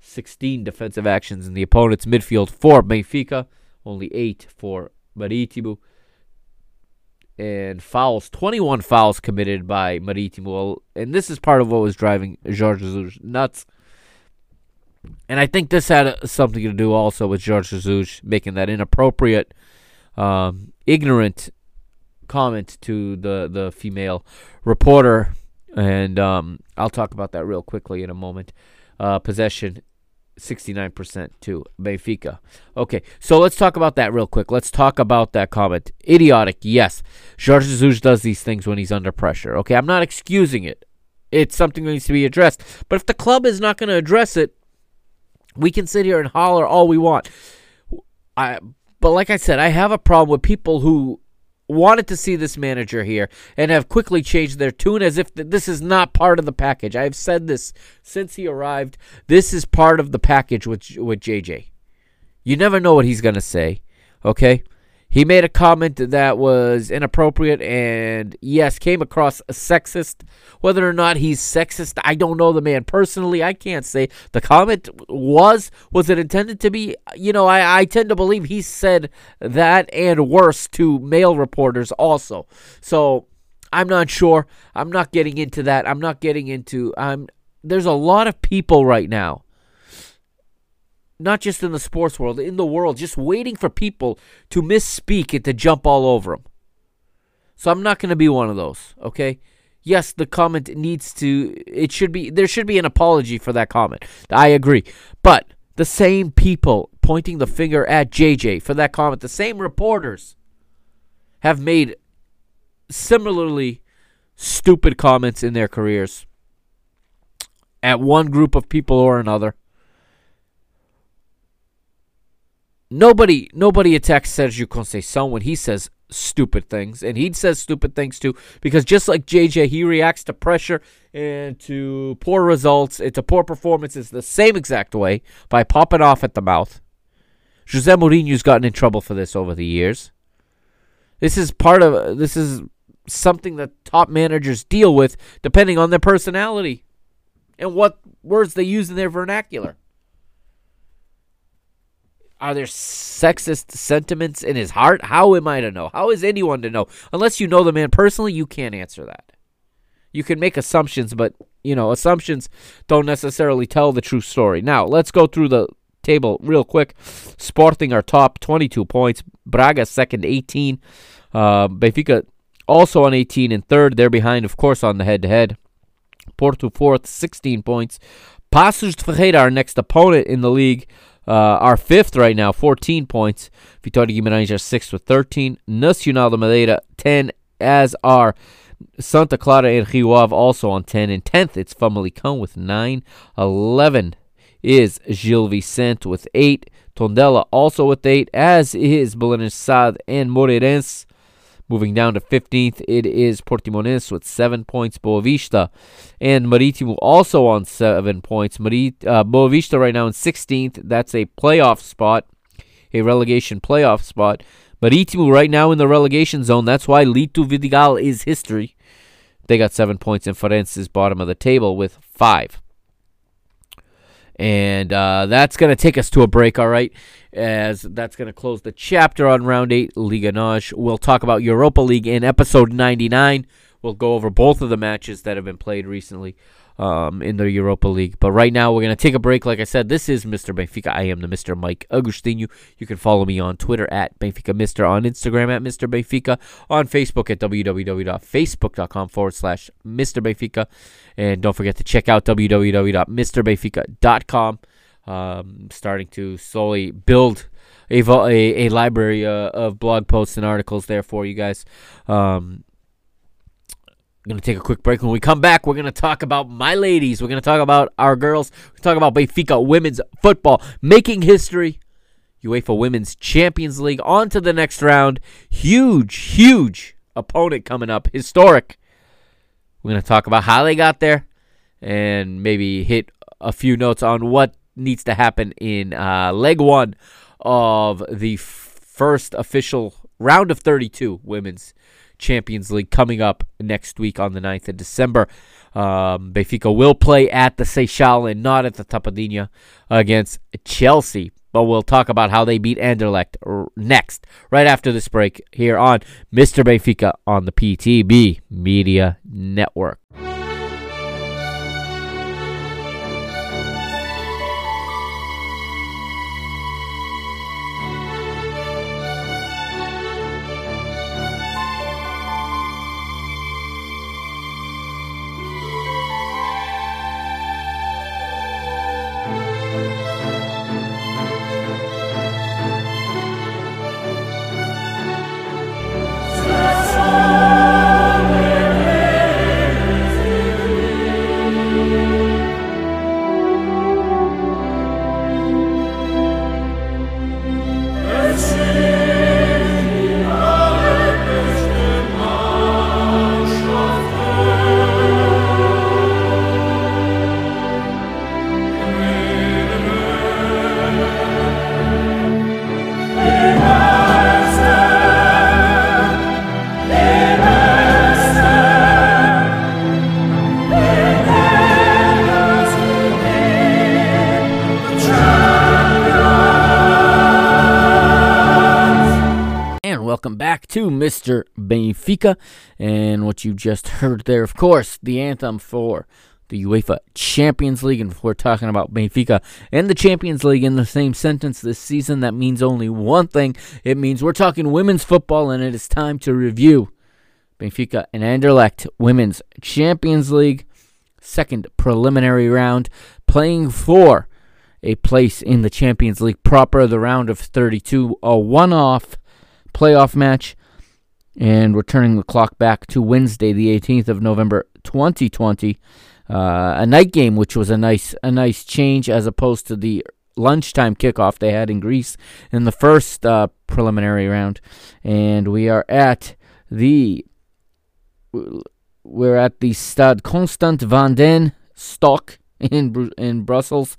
16 defensive actions in the opponent's midfield for Benfica, only 8 for Marítimo and fouls, 21 fouls committed by Marítimo. And this is part of what was driving Jorge Jesus nuts. And I think this had something to do also with Jorge Jesus making that inappropriate, um, ignorant comment to the, the female reporter. And um, I'll talk about that real quickly in a moment. Uh, possession 69% to Benfica. Okay, so let's talk about that real quick. Let's talk about that comment. Idiotic, yes. Jorge Jesus does these things when he's under pressure. Okay, I'm not excusing it. It's something that needs to be addressed. But if the club is not going to address it, we can sit here and holler all we want. I, but like I said, I have a problem with people who wanted to see this manager here and have quickly changed their tune as if th- this is not part of the package. I've said this since he arrived. This is part of the package with with JJ. You never know what he's going to say, okay? He made a comment that was inappropriate and, yes, came across a sexist. Whether or not he's sexist, I don't know the man personally. I can't say. The comment was, was it intended to be? You know, I, I tend to believe he said that and worse to male reporters also. So I'm not sure. I'm not getting into that. I'm not getting into. I'm. There's a lot of people right now not just in the sports world, in the world, just waiting for people to misspeak and to jump all over them. So I'm not going to be one of those, okay? Yes, the comment needs to it should be there should be an apology for that comment. I agree. But the same people pointing the finger at JJ for that comment, the same reporters have made similarly stupid comments in their careers at one group of people or another. Nobody nobody attacks Sergio Conceição when he says stupid things, and he says stupid things too, because just like JJ, he reacts to pressure and to poor results, and to poor performances the same exact way by popping off at the mouth. Jose Mourinho's gotten in trouble for this over the years. This is part of this is something that top managers deal with depending on their personality and what words they use in their vernacular. Are there sexist sentiments in his heart? How am I to know? How is anyone to know? Unless you know the man personally, you can't answer that. You can make assumptions, but, you know, assumptions don't necessarily tell the true story. Now, let's go through the table real quick. Sporting are top, 22 points. Braga second, 18. Uh, Benfica also on 18 and third. They're behind, of course, on the head-to-head. Porto fourth, 16 points. Paços de Ferreira, our next opponent in the league, uh, are fifth right now, 14 points. Vitória Guimarães are sixth with 13. Nacional de Madeira, 10, as are Santa Clara and Rio Ave also on 10. And 10th, it's Famalicão with 9. 11 is Gil Vicente with 8. Tondela also with 8, as is Belenenses and Moreirense. Moving down to 15th, it is Portimonense with 7 points. Boavista and Marítimo also on 7 points. Marit, uh, Boavista right now in 16th. That's a playoff spot, a relegation playoff spot. Marítimo right now in the relegation zone. That's why Lito Vidigal is history. They got 7 points, and Farense is bottom of the table with 5. And uh, that's going to take us to a break, all right, as that's going to close the chapter on round 8, Liga NOS. We'll talk about Europa League in episode 99. We'll go over both of the matches that have been played recently um, in the Europa League. But right now, we're going to take a break. Like I said, this is Mr. Benfica. I am the Mr. Mike Agustinu. You can follow me on Twitter at Benfica Mister, on Instagram at Mr. Benfica, on Facebook at www.facebook.com forward slash Mr. Benfica. And don't forget to check out www.mrbenfica.com. Um, starting to slowly build a, a, a library uh, of blog posts and articles there for you guys. Um, I'm going to take a quick break. When we come back, we're going to talk about my ladies. We're going to talk about our girls. We're talk about Benfica women's football making history. UEFA Women's Champions League on to the next round. Huge, huge opponent coming up. Historic. We're going to talk about how they got there and maybe hit a few notes on what needs to happen in uh, leg one of the f- first official round of 32 women's Champions League coming up next week on the 9th of December. Um, will play at the Seixal and not at the Tapadinha against Chelsea. But we'll talk about how they beat Anderlecht next, right after this break, here on Mr. Benfica on the PTB Media Network. To Mr. Benfica. And what you just heard there, of course, the anthem for the UEFA Champions League. And if we're talking about Benfica and the Champions League in the same sentence this season, that means only one thing. It means we're talking women's football, and it is time to review Benfica and Anderlecht Women's Champions League, second preliminary round, playing for a place in the Champions League proper, the round of 32, a one off playoff match. And we're turning the clock back to Wednesday, the 18th of November, 2020. Uh, a night game, which was a nice a nice change as opposed to the lunchtime kickoff they had in Greece in the first uh, preliminary round, and we are at the we're at the Stade Constant van den Stock in in Brussels,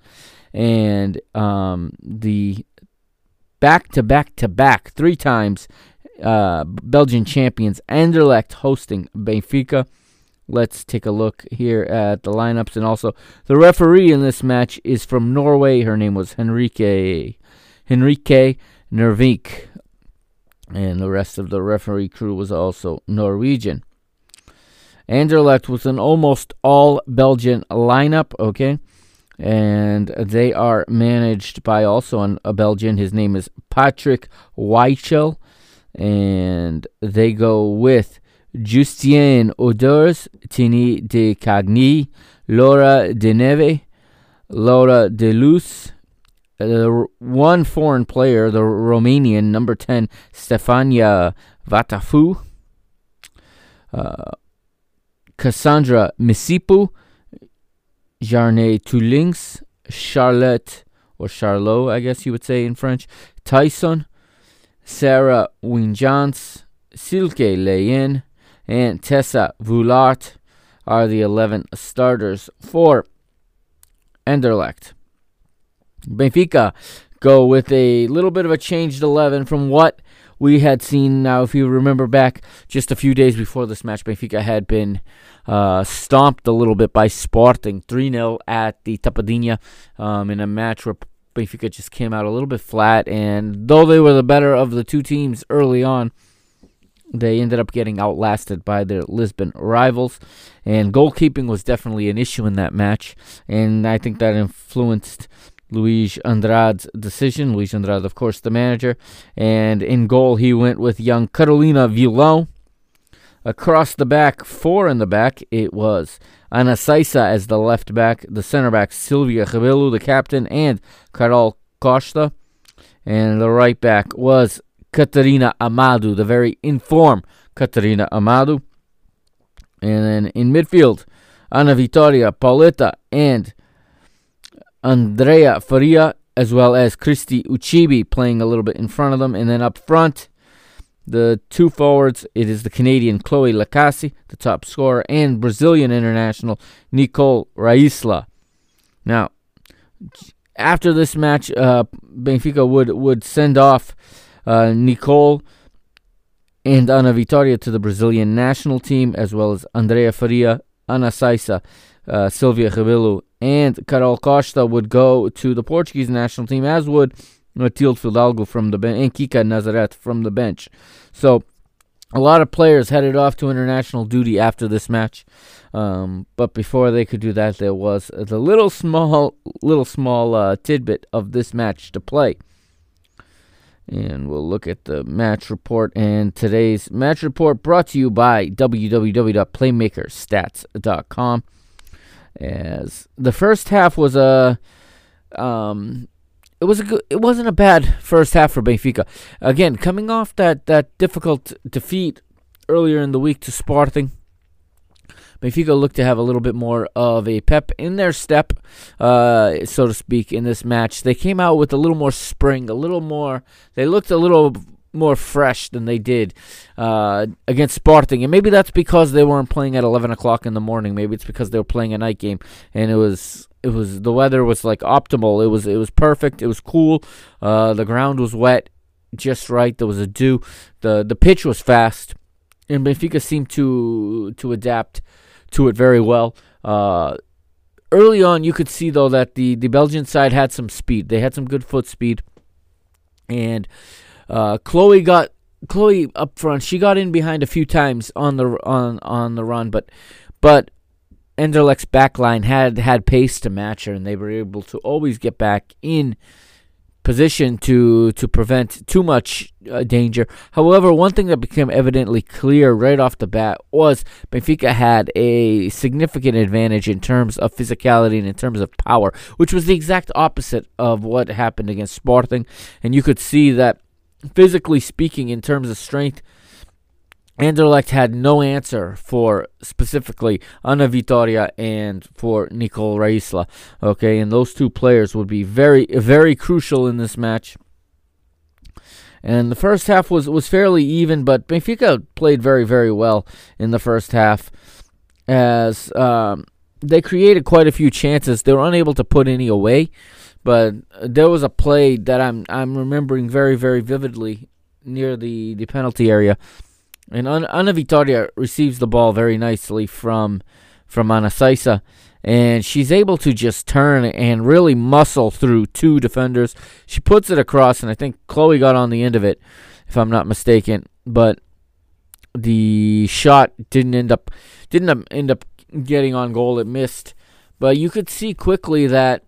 and um, the back to back to back three times uh, Belgian champions Anderlecht hosting Benfica. Let's take a look here at the lineups and also the referee in this match is from Norway. Her name was Henrikke Henrikke Nervik. And the rest of the referee crew was also Norwegian. Anderlecht was an almost all Belgian lineup, okay? And they are managed by also an, a Belgian. His name is Patrick Wachel. And they go with Justien Odeurs, Tine de Caigny, Laura De Neve, Laura Deloose, uh, one foreign player, the Romanian number 10, Stefania Vatafu, uh, Cassandra Missipo, Jarne Teulings, Charlotte, or Charlot, I guess you would say in French, Tison, Sarah Wijnants, Silke Leynen, and Tessa Wullaert are the 11 starters for Anderlecht. Benfica go with a little bit of a changed 11 from what we had seen. Now, if you remember back just a few days before this match, Benfica had been uh, stomped a little bit by Sporting 3 0 at the Tapadinha um, in a match where Benfica just came out a little bit flat. And though they were the better of the two teams early on, they ended up getting outlasted by their Lisbon rivals, and goalkeeping was definitely an issue in that match, and I think that influenced Luis Andrade's decision. Luis Andrade, of course, the manager, and in goal he went with young Carolina Vilão. Across the back, four in the back, it was Ana Seiça as the left back, the center back Silvia Rebelo, the captain, and Carol Costa. And the right back was Catarina Amado, the very informed Catarina Amado. And then in midfield, Ana Vitoria, Pauleta, and Andrea Faria, as well as Christy Ucheibe playing a little bit in front of them. And then up front, the two forwards, it is the Canadian Chloe Lacasse, the top scorer, and Brazilian international Nicole Raysla. Now, after this match, uh, Benfica would, would send off uh, Nicole and Ana Vitoria to the Brazilian national team, as well as Andrea Faria, Ana Seiça, uh, Silvia Rebelo, and Carol Costa would go to the Portuguese national team, as would Matilde Fidalgo from the bench and Kika Nazareth from the bench. So a lot of players headed off to international duty after this match. Um, but before they could do that, there was the little small, little small uh, tidbit of this match to play. And we'll look at the match report. And today's match report brought to you by www.playmakerstats.com. As the first half was a, um, it was a good, it wasn't a bad first half for Benfica. Again, coming off that that difficult defeat earlier in the week to Sporting. Benfica looked to have a little bit more of a pep in their step, uh, so to speak, in this match. They came out with a little more spring, a little more. They looked a little more fresh than they did uh, against Sporting, and maybe that's because they weren't playing at 11 o'clock in the morning. Maybe it's because they were playing a night game, and it was it was the weather was like optimal. It was it was perfect. It was cool. Uh, the ground was wet, just right. There was a dew. the The pitch was fast, and Benfica seemed to to adapt to it very well. Uh, early on, you could see though that the the Belgian side had some speed. They had some good foot speed, and uh, Chloe got Chloe up front. She got in behind a few times on the on on the run, but but Anderlecht's backline had had pace to match her, and they were able to always get back in position to to prevent too much uh, danger. However, one thing that became evidently clear right off the bat was Benfica had a significant advantage in terms of physicality and in terms of power, which was the exact opposite of what happened against Sporting. And you could see that physically speaking, in terms of strength, Anderlecht had no answer for specifically Ana Vitoria and for Nicole Raysla. Okay, and those two players would be very, very crucial in this match. And the first half was, was fairly even, but Benfica played very, very well in the first half as um, they created quite a few chances. They were unable to put any away, but there was a play that I'm I'm remembering very, very vividly near the, the penalty area and Ana Vitoria receives the ball very nicely from from Ana Seiça, and she's able to just turn and really muscle through two defenders. She puts it across, and I think Chloe got on the end of it, if I'm not mistaken. But the shot didn't end up didn't end up getting on goal. It missed, but you could see quickly that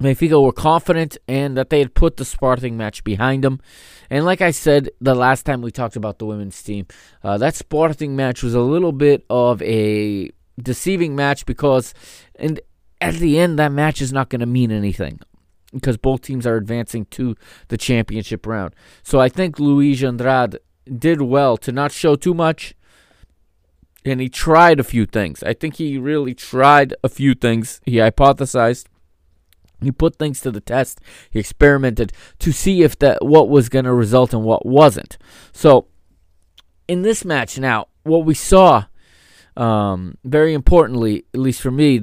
Benfica were confident and that they had put the Sporting match behind them. And like I said the last time we talked about the women's team, uh, that Sporting match was a little bit of a deceiving match because, and at the end, that match is not going to mean anything because both teams are advancing to the championship round. So I think Luis Andrade did well to not show too much. And he tried a few things. I think he really tried a few things. He hypothesized he put things to the test. He experimented to see if that what was going to result and what wasn't. So, in this match now, what we saw, um, very importantly, at least for me,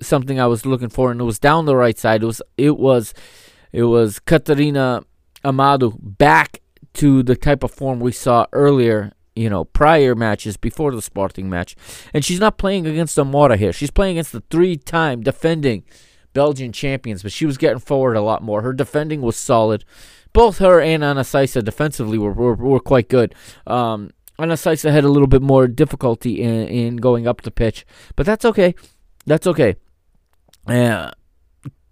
something I was looking for, and it was down the right side. It was it was it was Catarina Amado back to the type of form we saw earlier. You know, prior matches before the Sporting match, and she's not playing against Amora here. She's playing against the three-time defending Belgian champions, but she was getting forward a lot more. Her defending was solid. Both her and Ana Seiça defensively were, were, were quite good. Um, Ana Seiça had a little bit more difficulty in, in going up the pitch, but that's okay. That's okay. Uh,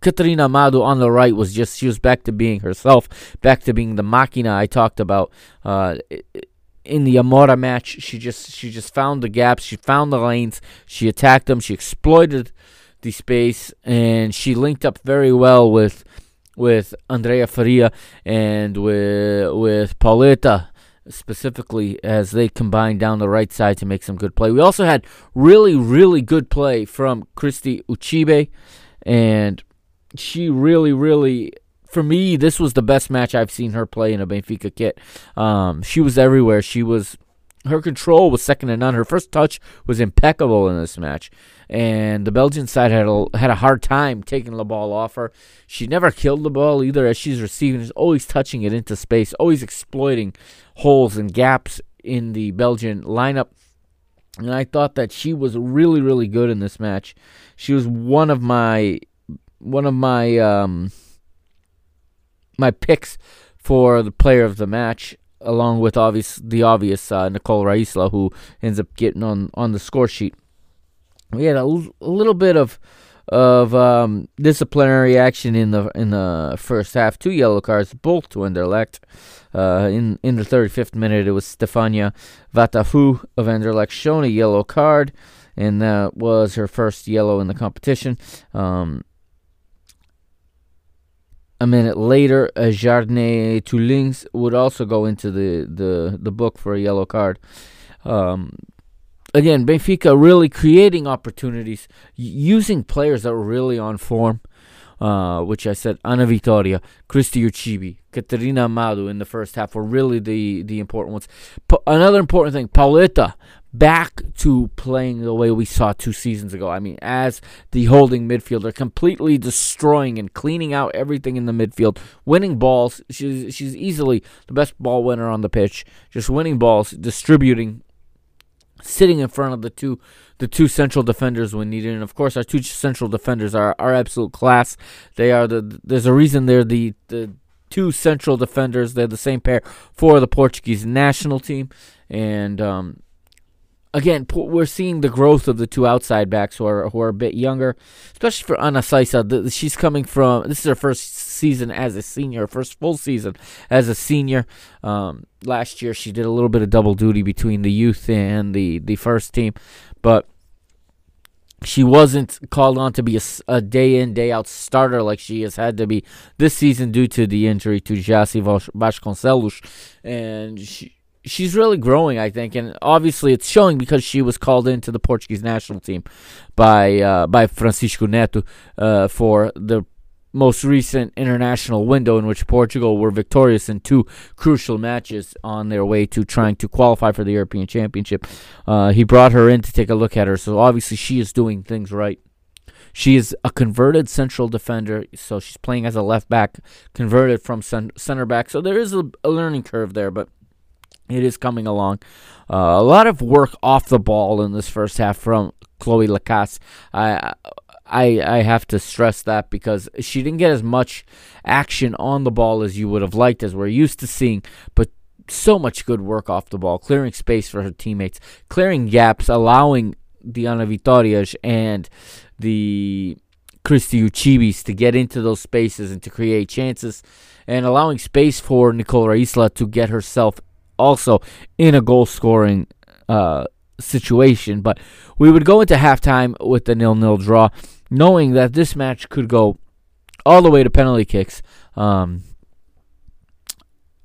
Catarina Amado on the right was just, she was back to being herself, back to being the machina I talked about. Uh, in the Amora match, she just she just found the gaps, she found the lanes, she attacked them, she exploited the space, and she linked up very well with with Andrea Faria and with with Pauleta specifically as they combined down the right side to make some good play. We also had really really good play from Christy Ucheibe, and she really really for me this was the best match I've seen her play in a Benfica kit. Um, she was everywhere. She was her control was second to none. Her first touch was impeccable in this match, and the Belgian side had a, had a hard time taking the ball off her. She never killed the ball either as she's receiving. She's always touching it into space, always exploiting holes and gaps in the Belgian lineup. And I thought that she was really, really good in this match. She was one of my one of my um, my picks for the player of the match along with obvious the obvious uh, Nicole Raysla, who ends up getting on on the score sheet. We had a, l- a little bit of of um, disciplinary action in the in the first half. Two yellow cards, both to Anderlecht. Uh, in in the 35th minute, it was Stefania Vatafu of Anderlecht shown a yellow card, and that was her first yellow in the competition. Um, a minute later, uh, Jardine Teulings would also go into the, the, the book for a yellow card. Um, again, Benfica really creating opportunities, using players that were really on form. Uh, which I said, Ana Vitoria, Christy Ucheibe, Catarina Amado in the first half were really the, the important ones. Pa- another important thing, Pauleta back to playing the way we saw two seasons ago. I mean, as the holding midfielder, completely destroying and cleaning out everything in the midfield, winning balls. She's she's easily the best ball winner on the pitch, just winning balls, distributing, sitting in front of the two the two central defenders when needed. And of course, our two central defenders are are absolute class. They are the there's a reason they're the the two central defenders. They're the same pair for the Portuguese national team, and um, again, we're seeing the growth of the two outside backs who are who are a bit younger, especially for Ana Seiça. She's coming from this is her first season as a senior, first full season as a senior. Um, last year she did a little bit of double duty between the youth and the the first team, but she wasn't called on to be a, a, day in day out starter like she has had to be this season due to the injury to Jacy Vasconcelos, and she she's really growing, I think, and obviously it's showing because she was called into the Portuguese national team by uh, by Francisco Neto uh, for the most recent international window in which Portugal were victorious in two crucial matches on their way to trying to qualify for the European Championship. Uh, he brought her in to take a look at her, so obviously she is doing things right. She is a converted central defender, so she's playing as a left back, converted from center back. So there is a, a learning curve there, but it is coming along. Uh, a lot of work off the ball in this first half from Chloe Lacasse. I, I, I have to stress that because she didn't get as much action on the ball as you would have liked, as we're used to seeing. But so much good work off the ball, clearing space for her teammates, clearing gaps, allowing Diana Vitorias and the Christy Ucheibes to get into those spaces and to create chances, and allowing space for Nicole Isla to get herself also in a goal scoring uh, situation. But we would go into halftime with the nil nil draw, knowing that this match could go all the way to penalty kicks. Um,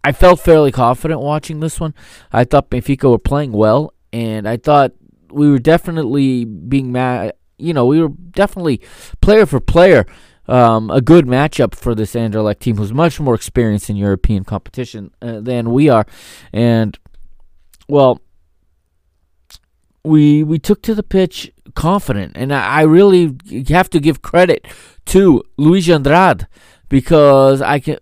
I felt fairly confident watching this one. I thought Benfica were playing well, and I thought we were definitely being mad. You know, we were definitely player for player um, a good matchup for this Anderlecht team, who's much more experienced in European competition uh, than we are, and well, we we took to the pitch confident, and I, I really have to give credit to Luis Andrade because I can.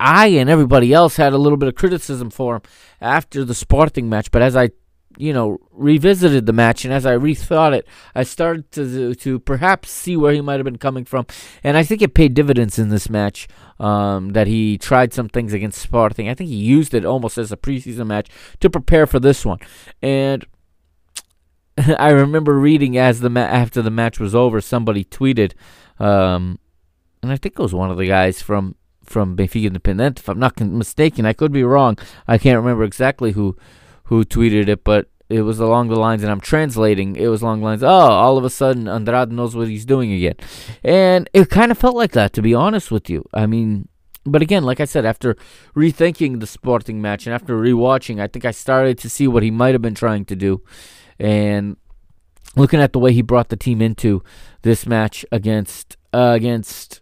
I and everybody else had a little bit of criticism for him after the Sporting match, but as I you know, revisited the match, and as I rethought it, I started to to perhaps see where he might have been coming from, and I think it paid dividends in this match. Um, that he tried some things against Sporting. I think he used it almost as a preseason match to prepare for this one, and I remember reading as the ma- after the match was over, somebody tweeted, um, and I think it was one of the guys from from Benfica Independent, if I'm not mistaken. I could be wrong. I can't remember exactly who who tweeted it, but it was along the lines, and I'm translating. It was along the lines, oh, all of a sudden Andrade knows what he's doing again, and it kind of felt like that, to be honest with you. I mean, but again, like I said, after rethinking the Sporting match and after rewatching, I think I started to see what he might have been trying to do, and looking at the way he brought the team into this match against uh, against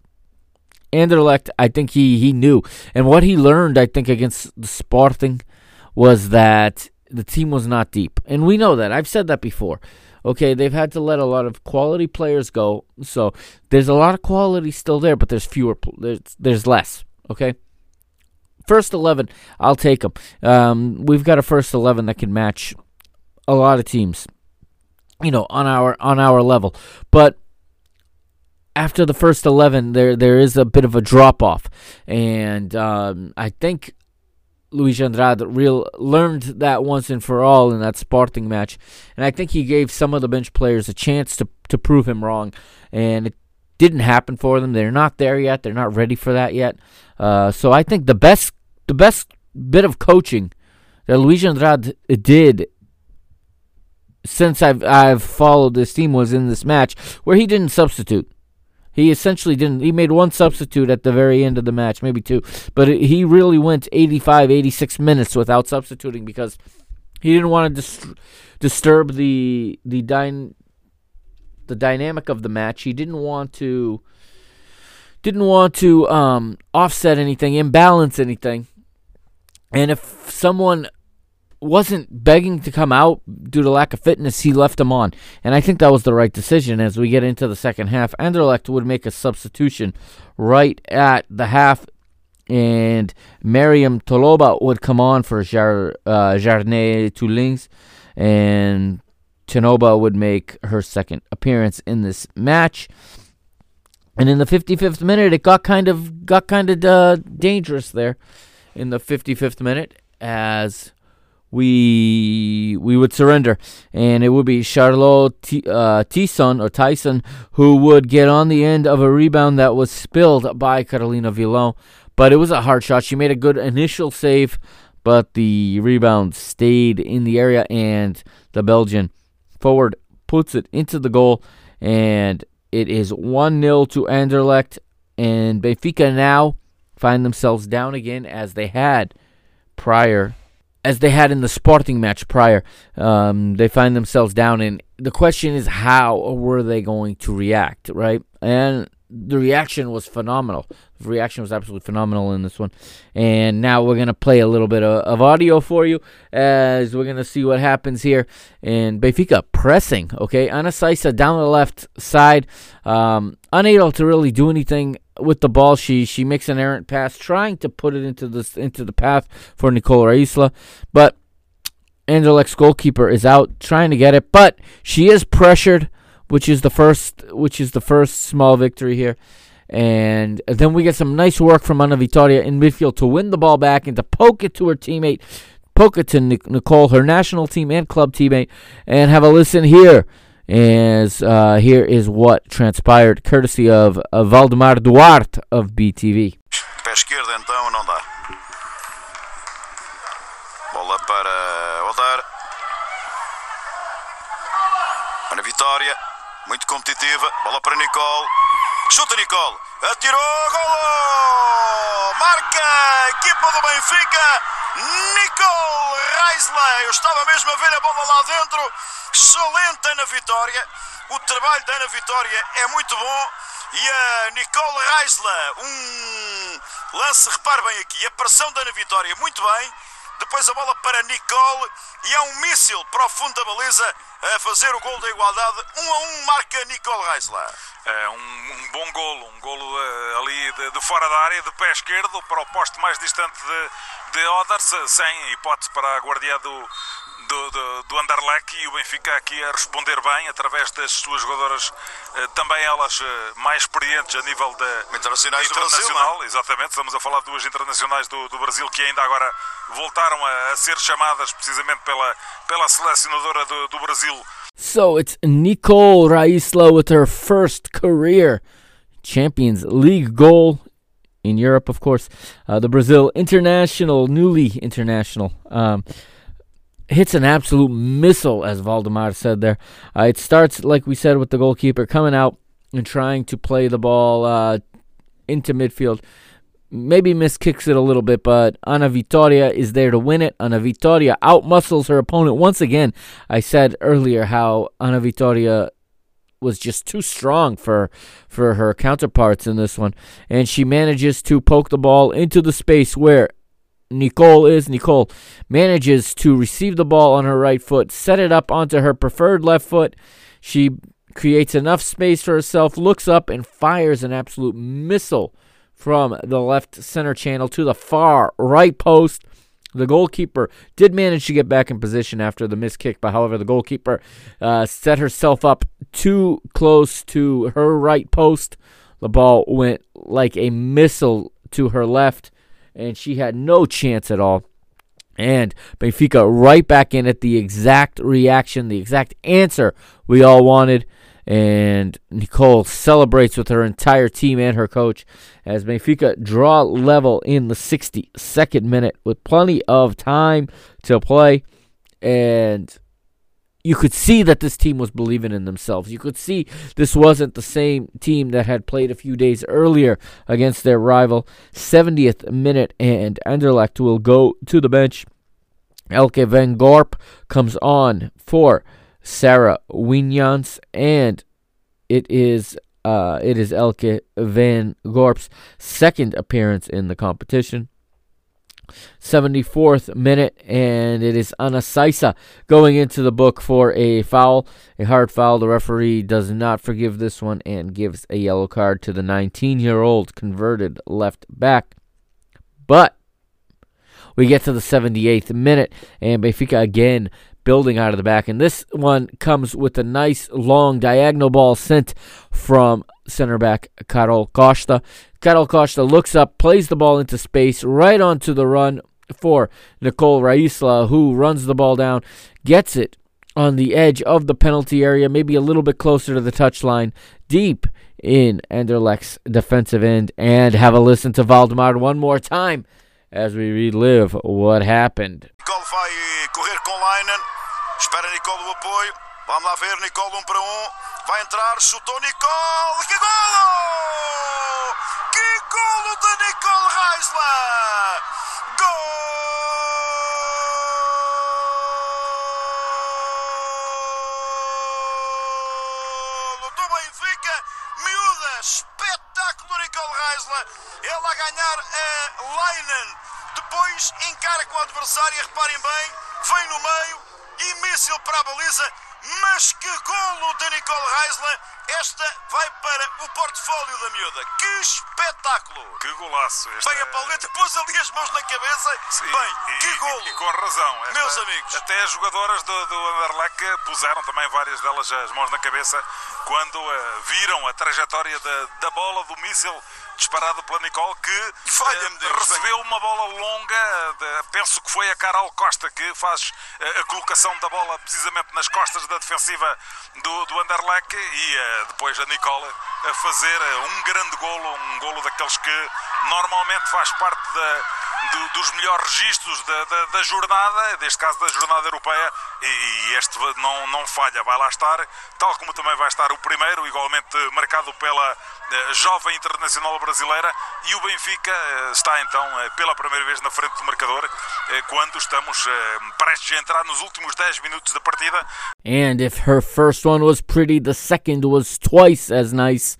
Anderlecht, I think he he knew, and what he learned, I think, against the Sporting was that the team was not deep. And we know that. I've said that before. Okay, they've had to let a lot of quality players go. So there's a lot of quality still there, but there's fewer, there's, there's less. Okay? First 11, I'll take them. Um, we've got a first 11 that can match a lot of teams, you know, on our on our level. But after the first 11 there there is a bit of a drop off and um, I think Luis Andrade real learned that once and for all in that Sporting match, and I think he gave some of the bench players a chance to to prove him wrong, and it didn't happen for them. They're not there yet. They're not ready for that yet. Uh, so I think the best the best bit of coaching that Luis Andrade did since I've I've followed this team was in this match where he didn't substitute. He essentially didn't. He made one substitute at the very end of the match, maybe two, but it, he really went 85, 86 minutes without substituting because he didn't want to dis- disturb the the dyn- the dynamic of the match. He didn't want to didn't want to um, offset anything, imbalance anything. And if someone wasn't begging to come out due to lack of fitness, he left him on. And I think that was the right decision as we get into the second half. Anderlecht would make a substitution right at the half, and Mariam Toloba would come on for Jar, uh, Jarnay and Chenoba would make her second appearance in this match. And in the 55th minute, it got kind of got kind of uh, dangerous there in the 55th minute as we we would surrender, and it would be Charlotte T- uh, Tison or Tison who would get on the end of a rebound that was spilled by Carolina Vilão. But it was a hard shot. She made a good initial save, but the rebound stayed in the area, and the Belgian forward puts it into the goal, and it is 1 0 to Anderlecht. And Benfica now find themselves down again as they had prior as they had in the Sporting match prior. Um, they find themselves down, and the question is, how were they going to react, right? And the reaction was phenomenal. The reaction was absolutely phenomenal in this one. And now we're going to play a little bit of, of, audio for you as we're going to see what happens here. And Benfica pressing, okay? Ana Seiça down the left side, um, unable to really do anything with the ball. She she makes an errant pass, trying to put it into the into the path for Nicole Raysla, but Anderlecht's goalkeeper is out trying to get it, but she is pressured, which is the first which is the first small victory here. And then we get some nice work from Ana Vitoria in midfield to win the ball back and to poke it to her teammate, poke it to Nicole, her national team and club teammate, and have a listen here as uh, here is what transpired courtesy of, of Valdemar Duarte of BTV. Pé esquerdo então não dá. Bola para Odar. Para Vitória. Muito competitiva. Bola para Nicole. Chuta Nicole. Atirou. Golo! Marca! Equipa do Benfica. Nicole Reisler. Eu estava mesmo a ver a bola lá dentro. Excelente Ana Vitória. O trabalho da Ana Vitória é muito bom. E a Nicole Reisler, um lance, repare bem aqui, a pressão da Ana Vitória muito bem. Depois a bola para Nicole e é um míssil para o fundo da baliza a fazer o gol da igualdade. Um a um marca Nicole Reisler. É um, um bom golo, um golo uh, ali de, de, fora da área, de pé esquerdo, para o poste mais distante de, de Oders, sem hipótese para a guardia do, do, do, do Anderlecht e o Benfica aqui a responder bem através das suas jogadoras, eh, também elas eh, mais experientes a nível da internacionais internacional, Brasil, exatamente. Estamos a falar de duas internacionais do, do Brasil que ainda agora voltaram a, a, ser chamadas precisamente pela, pela selecionadora do, do Brasil. So it's Nicole Raysla with her first career Champions League goal in Europe, of course. Uh, the Brazil international, newly international. Um, hits an absolute missile, as Valdemar said there. Uh, it starts, like we said, with the goalkeeper coming out and trying to play the ball uh, into midfield. Maybe miss kicks it a little bit, but Ana Vitoria is there to win it. Ana Vitoria outmuscles her opponent once again. I said earlier how Ana Vitoria was just too strong for for her counterparts in this one, and she manages to poke the ball into the space where Nicole is. Nicole manages to receive the ball on her right foot, set it up onto her preferred left foot. She creates enough space for herself, looks up, and fires an absolute missile from the left center channel to the far right post. The goalkeeper did manage to get back in position after the missed kick, but however, the goalkeeper uh, set herself up too close to her right post. The ball went like a missile to her left and she had no chance at all. And Benfica right back in at the exact reaction, the exact answer we all wanted. And Nicole celebrates with her entire team and her coach as Benfica draw level in the 62nd minute with plenty of time to play. And you could see that this team was believing in themselves. You could see this wasn't the same team that had played a few days earlier against their rival. 70th minute, and Anderlecht will go to the bench. Elke van Gorp comes on for Sarah Wijnants, and it is uh, it is Elke van Gorp's second appearance in the competition. 74th minute, and it is Ana Seiça going into the book for a foul, a hard foul. The referee does not forgive this one and gives a yellow card to the 19 year old converted left back. But we get to the 78th minute, and Benfica again building out of the back. And this one comes with a nice long diagonal ball sent from center back Carol Costa. Carol Costa looks up, plays the ball into space, right onto the run for Nicole Raysla, who runs the ball down, gets it on the edge of the penalty area, maybe a little bit closer to the touchline, deep in Anderlecht's defensive end. And have a listen to Valdemar one more time as we relive what happened. Nicole vai correr com Leinen. Espera Nicole o apoio. Vamos lá ver, Nicole um para um. Vai entrar, chutou Nicole. Que golo! Que golo de Nicole Reisler! Golo do Benfica. Miúda, espetáculo Nicole Reisler. Ele a ganhar a Leinen. Depois encara com o adversário, reparem bem, vem no meio e míssil para a baliza. Mas que golo de Nicole Reisler! Esta vai para o portfólio da miúda. Que espetáculo! Que golaço. Este Bem, a Pauleta pôs ali as mãos na cabeça. Sim, Bem, e- que e- golo! E, com razão. Esta- Meus amigos. Até as jogadoras do, do Anderlecht puseram também várias delas as mãos na cabeça quando eh, viram a trajetória da, da bola do míssil disparado pela Nicole que eh, Deus, recebeu uma bola longa, de- penso que foi a Carol Costa que faz eh, a colocação da bola precisamente nas costas da defensiva do, do Anderlecht e eh, depois a Nicole a fazer um grande golo, um golo daqueles que normalmente faz parte da, do- dos melhores registros da, da, da jornada, neste caso da jornada europeia, e, e este não, não falha, vai lá estar, tal como também vai estar o primeiro, igualmente marcado pela jovem internacional brasileira, e o Benfica eh, está então eh, pela primeira vez na frente do marcador, eh, quando estamos prestes a entrar nos últimos 10 minutos da partida. And if her first one was pretty, the second was twice as nice.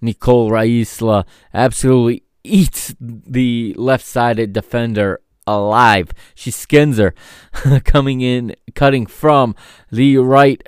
Nicole Raysla absolutely eats the left sided defender alive. She skins her, coming in, cutting from the right.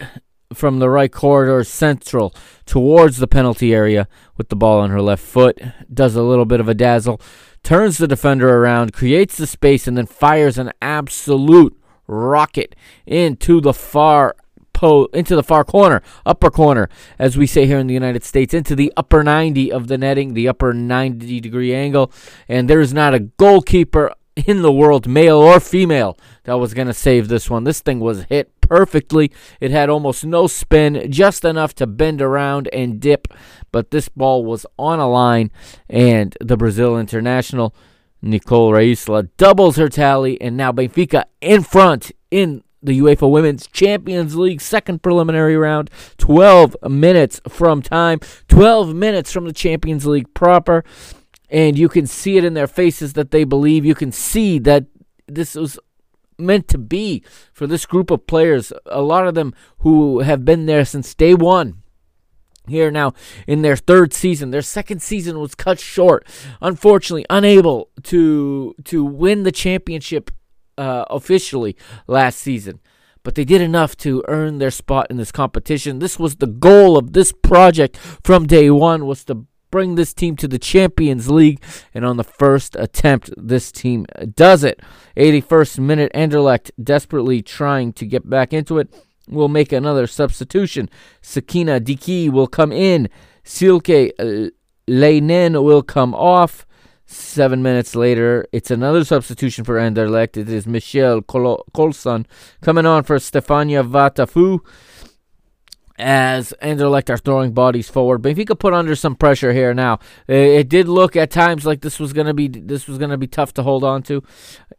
From the right corridor central towards the penalty area with the ball on her left foot, does a little bit of a dazzle, turns the defender around, creates the space, and then fires an absolute rocket into the far po- into the far corner, upper corner, as we say here in the United States, into the upper 90 of the netting, the upper 90 degree angle, and there is not a goalkeeper in the world, male or female, that was going to save this one. This thing was hit perfectly. It had almost no spin, just enough to bend around and dip, but this ball was on a line, and the Brazil international Nicole Raysla doubles her tally, and now Benfica in front in the UEFA Women's Champions League second preliminary round. 12 minutes from time, 12 minutes from the Champions League proper, and you can see it in their faces that they believe. You can see that this was meant to be for this group of players. A lot of them who have been there since day one here now in their third season. Their second season was cut short, unfortunately, unable to to win the championship uh, officially last season. But they did enough to earn their spot in this competition. This was the goal of this project from day one was to bring this team to the Champions League and on the first attempt this team does it. 81st minute Anderlecht desperately trying to get back into it will make another substitution. Sakina Diki will come in. Silke uh, Leynen will come off. Seven minutes later, it's another substitution for Anderlecht. It is Michelle Col- Colson coming on for Stefania Vatafu as Anderlecht are throwing bodies forward. Benfica put under some pressure here now. It did look at times like this was gonna be this was gonna be tough to hold on to.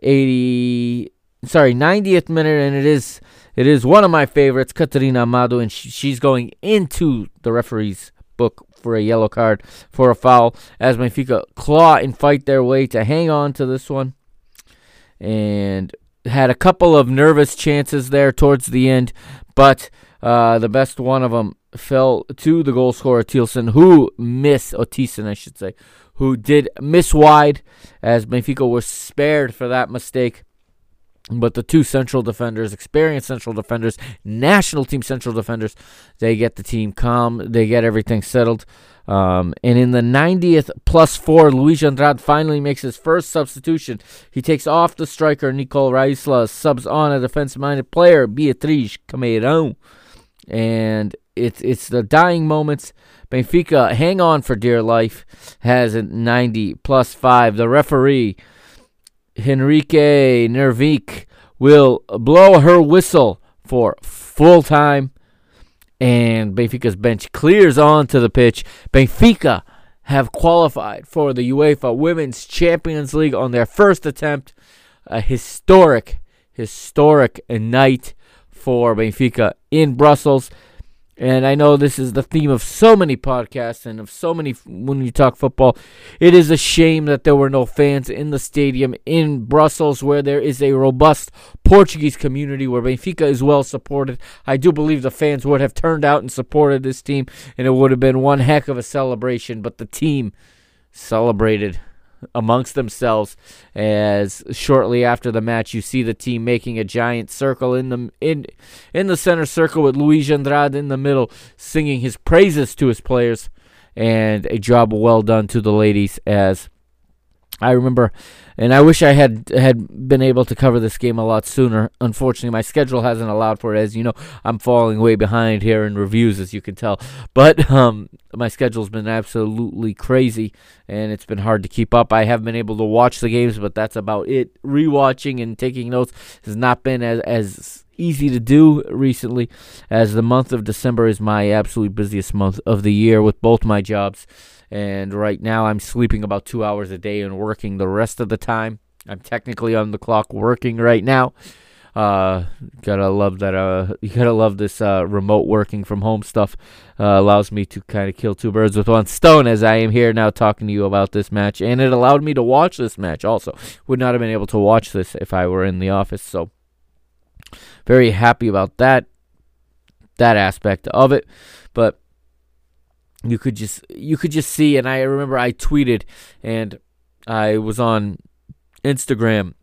80 sorry, 90th minute and it is it is one of my favorites, Catarina Amado, and she, she's going into the referee's book for a yellow card for a foul as Benfica claw and fight their way to hang on to this one. And had a couple of nervous chances there towards the end, but uh, the best one of them fell to the goal scorer Thielsen, who missed, or Thiessen, I should say, who did miss wide as Benfica was spared for that mistake. But the two central defenders, experienced central defenders, national team central defenders, they get the team calm. They get everything settled. Um, and in the 90th plus four, Luis Andrade finally makes his first substitution. He takes off the striker Nicole Raysla, subs on a defensive-minded player, Beatriz Cameirão. And it's it's the dying moments. Benfica hang on for dear life. Has a 90 plus five. The referee Henrikke Nervik will blow her whistle for full time. And Benfica's bench clears onto the pitch. Benfica have qualified for the UEFA Women's Champions League on their first attempt. A historic, historic night for Benfica in Brussels. And I know this is the theme of so many podcasts and of so many when you talk football. It is a shame that there were no fans in the stadium in Brussels, where there is a robust Portuguese community, where Benfica is well supported. I do believe the fans would have turned out and supported this team, and it would have been one heck of a celebration. But the team celebrated amongst themselves as shortly after the match you see the team making a giant circle in the in in the center circle with Luis Andrade in the middle singing his praises to his players and a job well done to the ladies as I remember, and I wish I had had been able to cover this game a lot sooner. Unfortunately, my schedule hasn't allowed for it. As you know, I'm falling way behind here in reviews, as you can tell. But um, my schedule's been absolutely crazy, and it's been hard to keep up. I have been able to watch the games, but that's about it. Rewatching and taking notes has not been as as easy to do recently, as the month of December is my absolute busiest month of the year with both my jobs. And right now, I'm sleeping about two hours a day and working the rest of the time. I'm technically on the clock working right now. Uh, gotta love that. Uh, you gotta love this uh, remote working from home stuff. Uh, allows me to kind of kill two birds with one stone, as I am here now talking to you about this match, and it allowed me to watch this match. Also, would not have been able to watch this if I were in the office. So, very happy about that. That aspect of it, but you could just you could just see and I remember I tweeted and I was on Instagram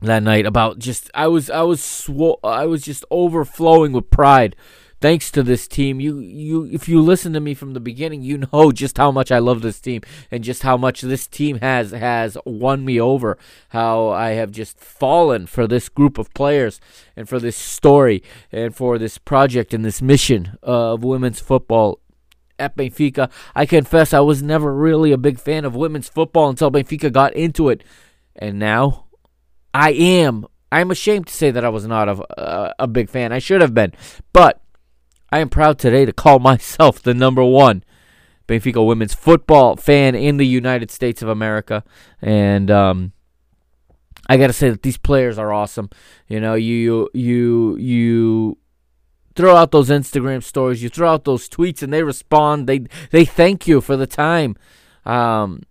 that night about just I was I was I was just overflowing with pride thanks to this team. You you if you listen to me from the beginning, you know just how much I love this team and just how much this team has has won me over. How I have just fallen for this group of players and for this story and for this project and this mission of women's football at Benfica. I confess I was never really a big fan of women's football until Benfica got into it. And now I am. I'm ashamed to say that I was not a, a, a big fan. I should have been. But I am proud today to call myself the number one Benfica women's football fan in the United States of America. And um, I got to say that these players are awesome. You know, you you you throw out those Instagram stories, you throw out those tweets, and they respond. They they thank you for the time. Um,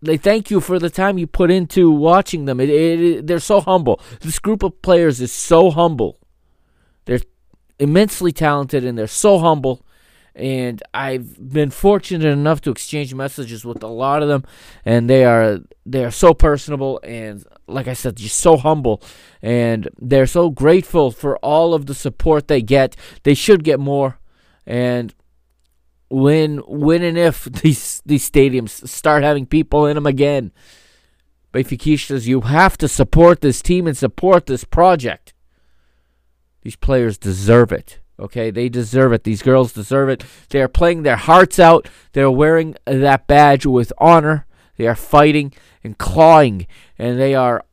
they thank you for the time you put into watching them. It, it, it, they're so humble. This group of players is so humble. They're immensely talented and they're so humble and I've been fortunate enough to exchange messages with a lot of them, and they are they are so personable and, like I said, just so humble, and they're so grateful for all of the support they get. They should get more, and when when and if these these stadiums start having people in them again, Benfica you have to support this team and support this project. These players deserve it. Okay, they deserve it. These girls deserve it. They are playing their hearts out. They're wearing that badge with honor. They are fighting and clawing, and they are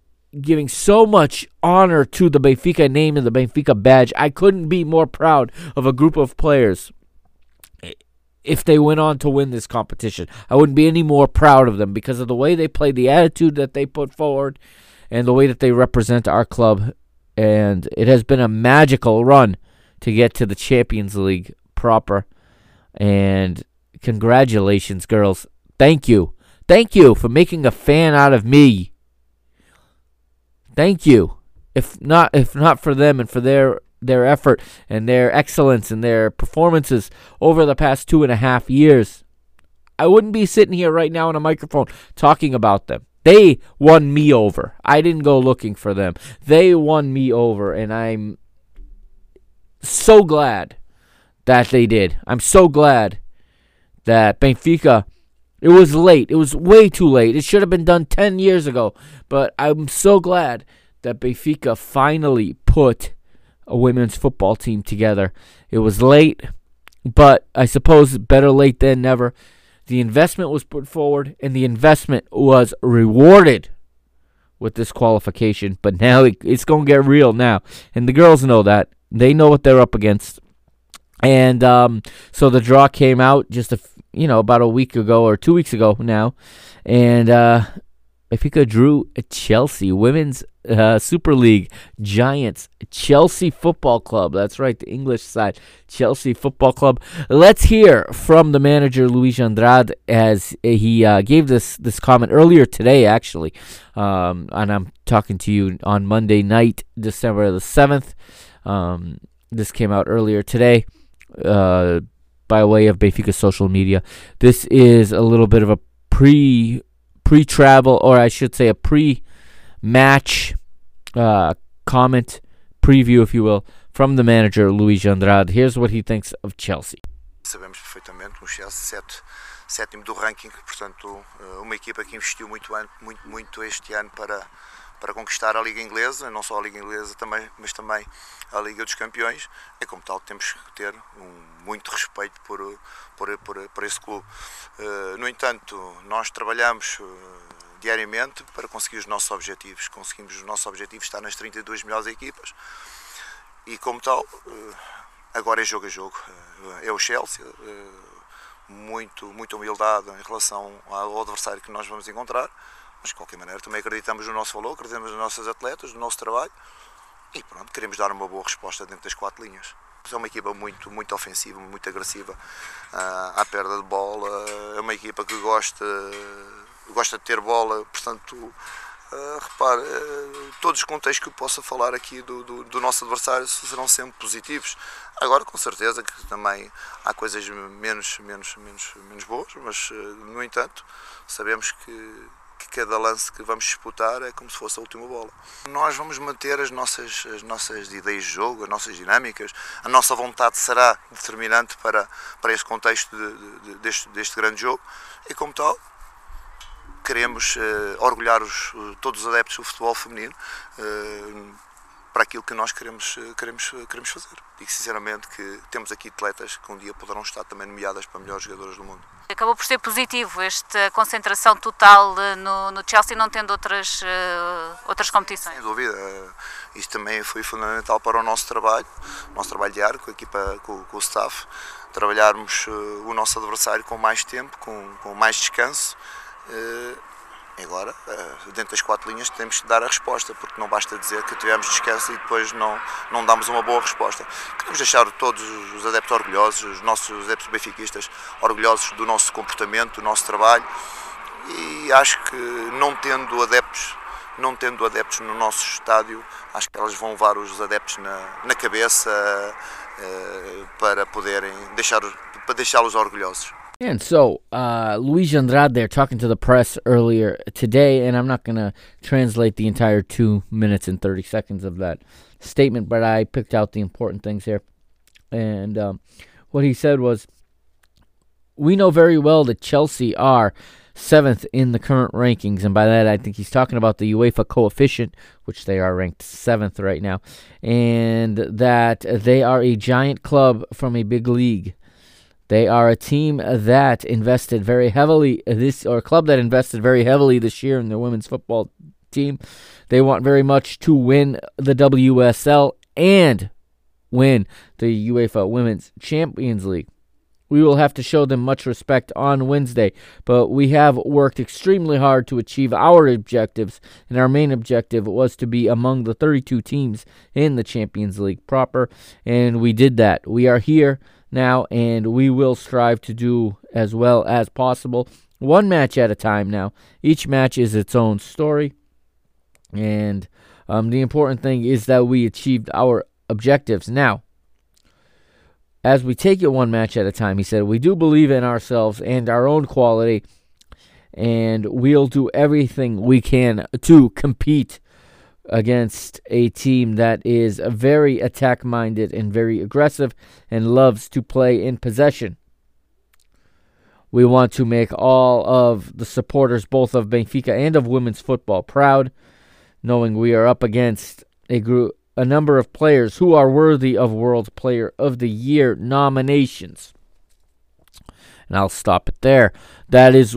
giving so much honor to the Benfica name and the Benfica badge. I couldn't be more proud of a group of players if they went on to win this competition. I wouldn't be any more proud of them because of the way they play, the attitude that they put forward, and the way that they represent our club. And it has been a magical run to get to the Champions League proper. And congratulations, girls. Thank you. Thank you for making a fan out of me. Thank you. If not if not for them and for their their effort and their excellence and their performances over the past two and a half years, I wouldn't be sitting here right now on a microphone talking about them. They won me over. I didn't go looking for them. They won me over, and I'm so glad that they did. I'm so glad that Benfica. It was late. It was way too late. It should have been done 10 years ago. But I'm so glad that Benfica finally put a women's football team together. It was late, but I suppose better late than never. The investment was put forward, and the investment was rewarded with this qualification, but now it, it's going to get real now. And the girls know that. They know what they're up against. And um, so the draw came out just a you know about a week ago or two weeks ago now, and uh, Benfica drew Chelsea Women's uh, Super League Giants Chelsea Football Club. That's right, the English side Chelsea Football Club. Let's hear from the manager Luis Andrade as he uh, gave this this comment earlier today, actually, um, and I'm talking to you on Monday night, December the seventh. Um, this came out earlier today uh, by way of Benfica social media. This is a little bit of a pre pre travel, or I should say, a pre match uh, comment preview, if you will, from the manager Luis Andrade. Here's what he thinks of Chelsea. Sabemos perfeitamente, um Chelsea sétimo do ranking, portanto, eh, uma equipa que investiu muito, muito, muito este ano para, para conquistar a Liga Inglesa, não só a Liga Inglesa, também, mas também a Liga dos Campeões, e como tal temos que ter um, muito respeito por, por, por, por esse clube. Uh, no entanto, nós trabalhamos uh, diariamente para conseguir os nossos objetivos. Conseguimos os nossos objetivos estar nas 32 melhores equipas e como tal, uh, agora é jogo a jogo. é o Chelsea, muito, muita humildade em relação ao adversário que nós vamos encontrar, mas de qualquer maneira também acreditamos no nosso valor, acreditamos nos nossos atletas, no nosso trabalho e pronto, queremos dar uma boa resposta dentro das quatro linhas. É uma equipa muito, muito ofensiva, muito agressiva uh, à perda de bola. É uma equipa que gosta, gosta de ter bola, portanto, uh, repare, uh, todos os contextos que eu possa falar aqui do, do, do, nosso adversário serão sempre positivos. Agora, com certeza que também há coisas menos, menos, menos, menos boas, mas, no entanto, sabemos que que cada lance que vamos disputar é como se fosse a última bola. Nós vamos manter as nossas, as nossas ideias de jogo, as nossas dinâmicas, a nossa vontade será determinante para, para este contexto de, de, deste, deste grande jogo e, como tal, queremos uh, orgulhar os, todos os adeptos do futebol feminino uh, para aquilo que nós queremos, queremos, queremos fazer. E sinceramente que temos aqui atletas que um dia poderão estar também nomeadas para melhores jogadoras do mundo. Acabou por ser positivo esta concentração total eh, no, no Chelsea, não tendo outras, outras competições? Sem dúvida, isso também foi fundamental para o nosso trabalho, o nosso trabalho diário com a equipa, com, com o staff, trabalharmos o nosso adversário com mais tempo, com, com mais descanso. Agora, eh, dentro das quatro linhas, temos que dar a resposta, porque não basta dizer que tivemos descanso e depois não, não damos uma boa resposta. Queremos deixar todos os adeptos orgulhosos, os nossos adeptos benfiquistas orgulhosos do nosso comportamento, do nosso trabalho e acho que não tendo adeptos não tendo adeptos no nosso estádio, acho que elas vão levar os adeptos na, na cabeça uh, para poderem deixar para deixá-los orgulhosos. And so, uh, Luis Andrade there talking to the press earlier today, and I'm not going to translate the entire two minutes and 30 seconds of that statement, but I picked out the important things here. And um, what he said was, We know very well that Chelsea are seventh in the current rankings, and by that I think he's talking about the UEFA coefficient, which they are ranked seventh right now, and that they are a giant club from a big league. They are a team that invested very heavily this or a club that invested very heavily this year in their women's football team. They want very much to win the WSL and win the UEFA Women's Champions League. We will have to show them much respect on Wednesday, but we have worked extremely hard to achieve our objectives, and our main objective was to be among the 32 teams in the Champions League proper, and we did that. We are here now, and we will strive to do as well as possible. One match at a time now. Each match is its own story, and um, the important thing is that we achieved our objectives. Now, as we take it one match at a time, he said, we do believe in ourselves and our own quality, and we'll do everything we can to compete against a team that is very attack minded and very aggressive and loves to play in possession. We want to make all of the supporters, both of Benfica and of women's football, proud, knowing we are up against a group, a number of players who are worthy of World Player of the Year nominations. And I'll stop it there. That is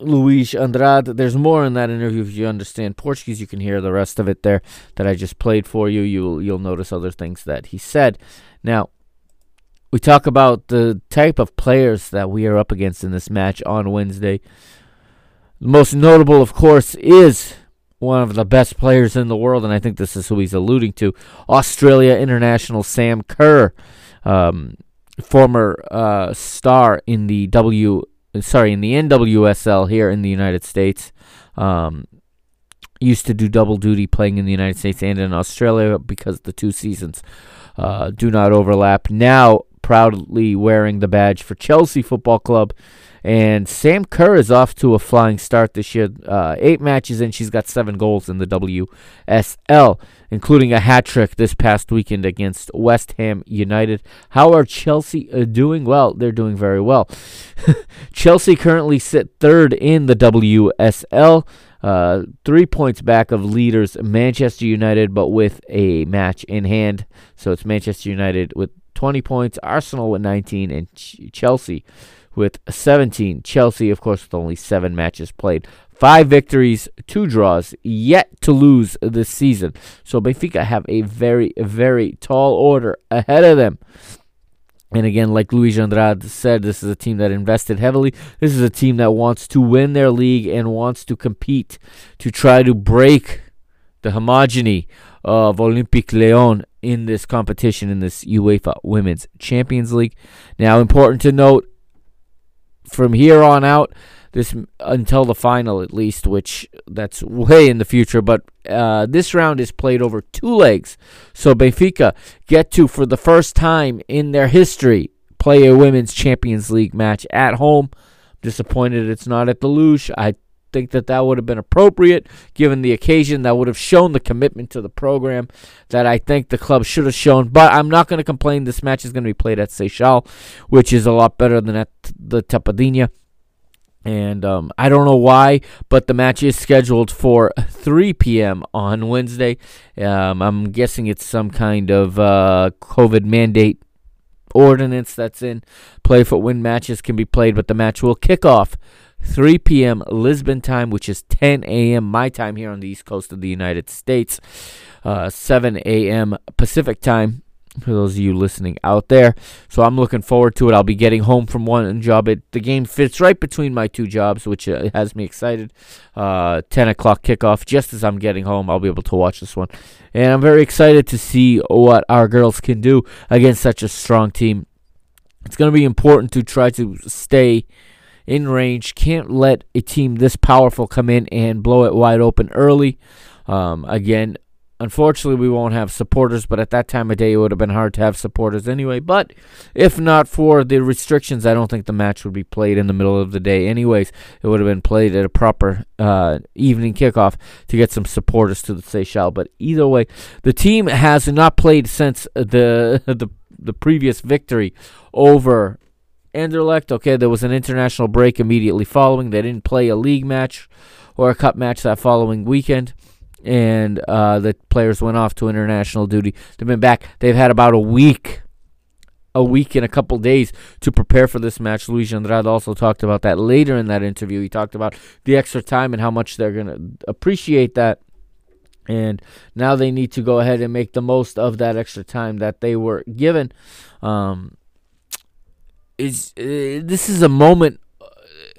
Luis Andrade. There's more in that interview if you understand Portuguese. You can hear the rest of it there that I just played for you. You'll you'll notice other things that he said. Now, we talk about the type of players that we are up against in this match on Wednesday. The most notable, of course, is one of the best players in the world, and I think this is who he's alluding to Australia international Sam Kerr, um, former uh, star in the W, sorry, in the NWSL here in the United States. Um, used to do double duty playing in the United States and in Australia because the two seasons uh, do not overlap. Now, proudly wearing the badge for Chelsea Football Club and Sam Kerr is off to a flying start this year. Uh, eight matches in, she's got seven goals in the WSL, including a hat trick this past weekend against West Ham United. How are Chelsea uh, doing? Well, they're doing very well. Chelsea currently sit third in the WSL. Uh, three points back of leaders Manchester United, but with a match in hand. So it's Manchester United with 20 points, Arsenal with 19, and Ch- Chelsea with 17. Chelsea, of course, with only seven matches played. Five victories, two draws, yet to lose this season. So Benfica have a very, very tall order ahead of them. And again, like Luis Andrade said, this is a team that invested heavily. This is a team that wants to win their league and wants to compete to try to break the homogeny of Olympique Lyon in this competition in this UEFA Women's Champions League. Now, important to note, from here on out, this until the final at least, which that's way in the future. But uh, this round is played over two legs, so Benfica get to for the first time in their history play a women's Champions League match at home. Disappointed it's not at the Luz. I think that that would have been appropriate given the occasion. That would have shown the commitment to the program that I think the club should have shown. But I'm not going to complain. This match is going to be played at Seixal, which is a lot better than at the Tapadinha. And um, I don't know why, but the match is scheduled for 3 p.m. on Wednesday. Um, I'm guessing it's some kind of uh, COVID mandate ordinance that's in play for when matches can be played, but the match will kick off 3 p.m. Lisbon time, which is 10 a.m. my time here on the east coast of the United States, uh, 7 a.m. Pacific time for those of you listening out there. So I'm looking forward to it. I'll be getting home from one job. It, the game fits right between my two jobs, which uh, has me excited. Uh, 10 o'clock kickoff. Just as I'm getting home, I'll be able to watch this one. And I'm very excited to see what our girls can do against such a strong team. It's going to be important to try to stay in range. Can't let a team this powerful come in and blow it wide open early. Um, again, unfortunately, we won't have supporters, but at that time of day, it would have been hard to have supporters anyway. But if not for the restrictions, I don't think the match would be played in the middle of the day, anyways. It would have been played at a proper uh, evening kickoff to get some supporters to the Seixal. But either way, the team has not played since the the the previous victory over Anderlecht, okay, there was an international break immediately following. They didn't play a league match or a cup match that following weekend, and uh, the players went off to international duty. They've been back. They've had about a week, a week and a couple days to prepare for this match. Luis Andrade also talked about that later in that interview. He talked about the extra time and how much they're going to appreciate that. And now they need to go ahead and make the most of that extra time that they were given. Um, is uh, this is a moment uh,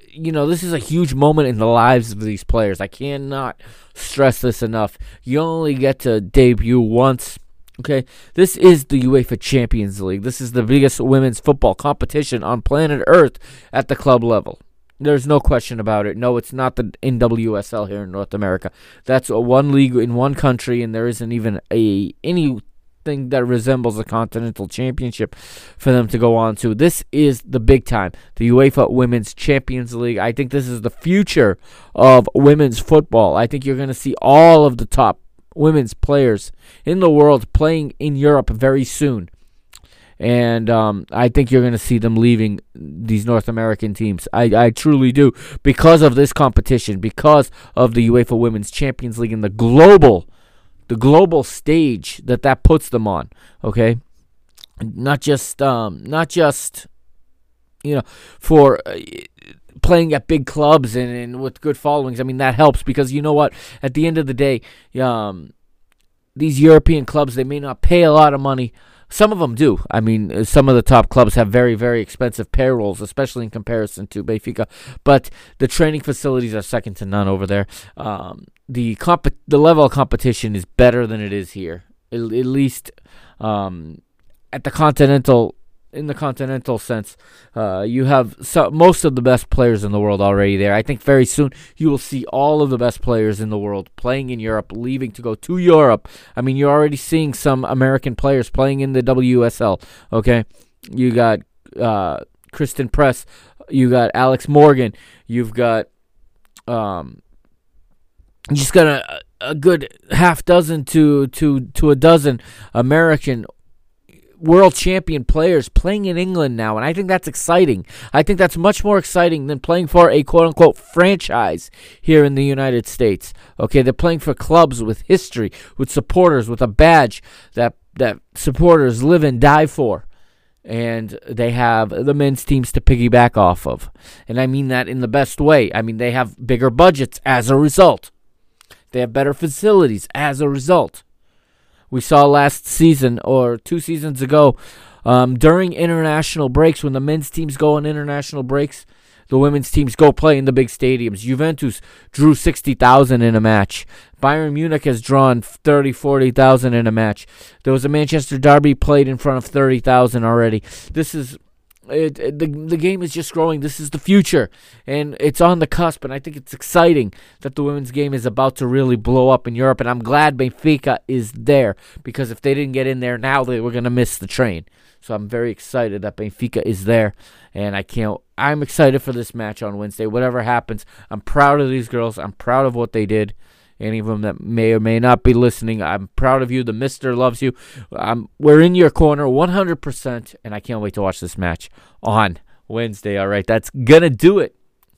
you know this is a huge moment in the lives of these players. I cannot stress this enough. You only get to debut once okay? This is the uefa champions league. This is the biggest women's football competition on planet earth at the club level. There's no question about it. No, it's not the NWSL here in North America. That's a one league in one country, and there isn't even a any something that resembles a continental championship for them to go on to. This is the big time, the UEFA Women's Champions League. I think this is the future of women's football. I think you're going to see all of the top women's players in the world playing in Europe very soon. And um, I think you're going to see them leaving these North American teams. I, I truly do. Because of this competition, because of the UEFA Women's Champions League and the global the global stage that that puts them on. Okay, not just um, not just you know for uh, playing at big clubs and, and with good followings. I mean, that helps because you know what? At the end of the day, um, these European clubs they may not pay a lot of money. Some of them do. I mean, uh, some of the top clubs have very, very expensive payrolls, especially in comparison to Benfica. But the training facilities are second to none over there. Um, the comp- the level of competition is better than it is here. At, at least um, at the continental in the continental sense, uh, you have so, most of the best players in the world already there. I think very soon you will see all of the best players in the world playing in Europe, leaving to go to Europe. I mean, you're already seeing some American players playing in the WSL. Okay, you got uh, Christen Press, you got Alex Morgan, you've got um, just got a, a good half dozen to to to a dozen American world champion players playing in England now, and I think that's exciting. I think that's much more exciting than playing for a quote unquote franchise here in the United States. Okay, they're playing for clubs with history, with supporters, with a badge that that supporters live and die for. And they have the men's teams to piggyback off of. And I mean that in the best way. I mean, they have bigger budgets as a result. They have better facilities as a result. We saw last season or two seasons ago um, during international breaks when the men's teams go on international breaks the women's teams go play in the big stadiums. Juventus drew 60000 in a match. Bayern munich has drawn 30 40000 in a match. There was a manchester derby played in front of 30000 already. This is it, it, the the game is just growing. This is the future, and it's on the cusp. And I think it's exciting that the women's game is about to really blow up in Europe. And I'm glad Benfica is there because if they didn't get in there now, they were gonna miss the train. So I'm very excited that Benfica is there, and I can't. I'm excited for this match on Wednesday. Whatever happens, I'm proud of these girls. I'm proud of what they did any of them that may or may not be listening. I'm proud of you. The Mister loves you. Um, we're in your corner 100%, and I can't wait to watch this match on Wednesday. All right, that's gonna do it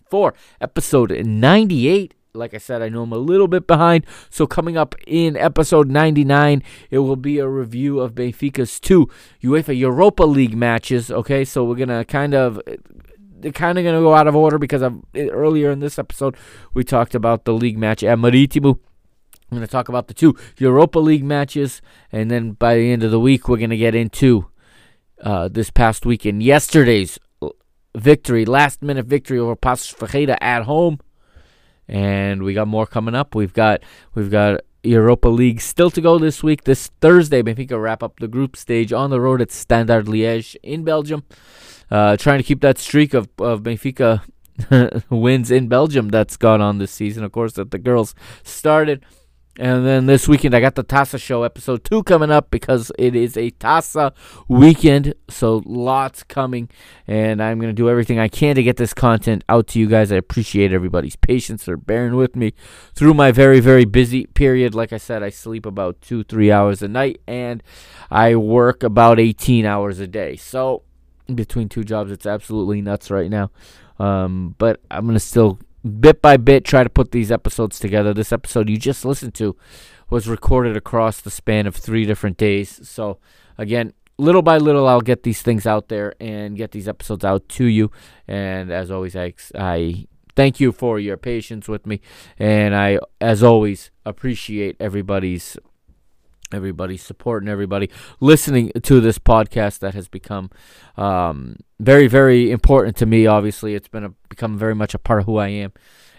for episode 98. Like I said, I know I'm a little bit behind. So, coming up in episode 99, it will be a review of Benfica's two UEFA Europa League matches. Okay, so we're going to kind of they're kind of going to go out of order because of earlier in this episode we talked about the league match at Marítimo. I'm going to talk about the two Europa League matches, and then by the end of the week we're going to get into uh, this past weekend yesterday's victory, last minute victory over Paços Ferreira at home, and we got more coming up. We've got we've got Europa League still to go this week. This Thursday, Benfica wrap up the group stage on the road at Standard Liège in Belgium uh, trying to keep that streak of, of Benfica wins in Belgium that's gone on this season. Of course, that the girls started. And then this weekend, I got the Taça Show episode two coming up because it is a Taça weekend. So lots coming. And I'm going to do everything I can to get this content out to you guys. I appreciate everybody's patience for bearing with me through my very, very busy period. Like I said, I sleep about two, three hours a night and I work about 18 hours a day. So between two jobs. It's absolutely nuts right now. Um, but I'm going to still, bit by bit, try to put these episodes together. This episode you just listened to was recorded across the span of three different days. So, again, little by little, I'll get these things out there and get these episodes out to you. And as always, I, I thank you for your patience with me. And I, as always, appreciate everybody's everybody's supporting everybody listening to this podcast that has become um, very very important to me. Obviously it's been a, become very much a part of who i am.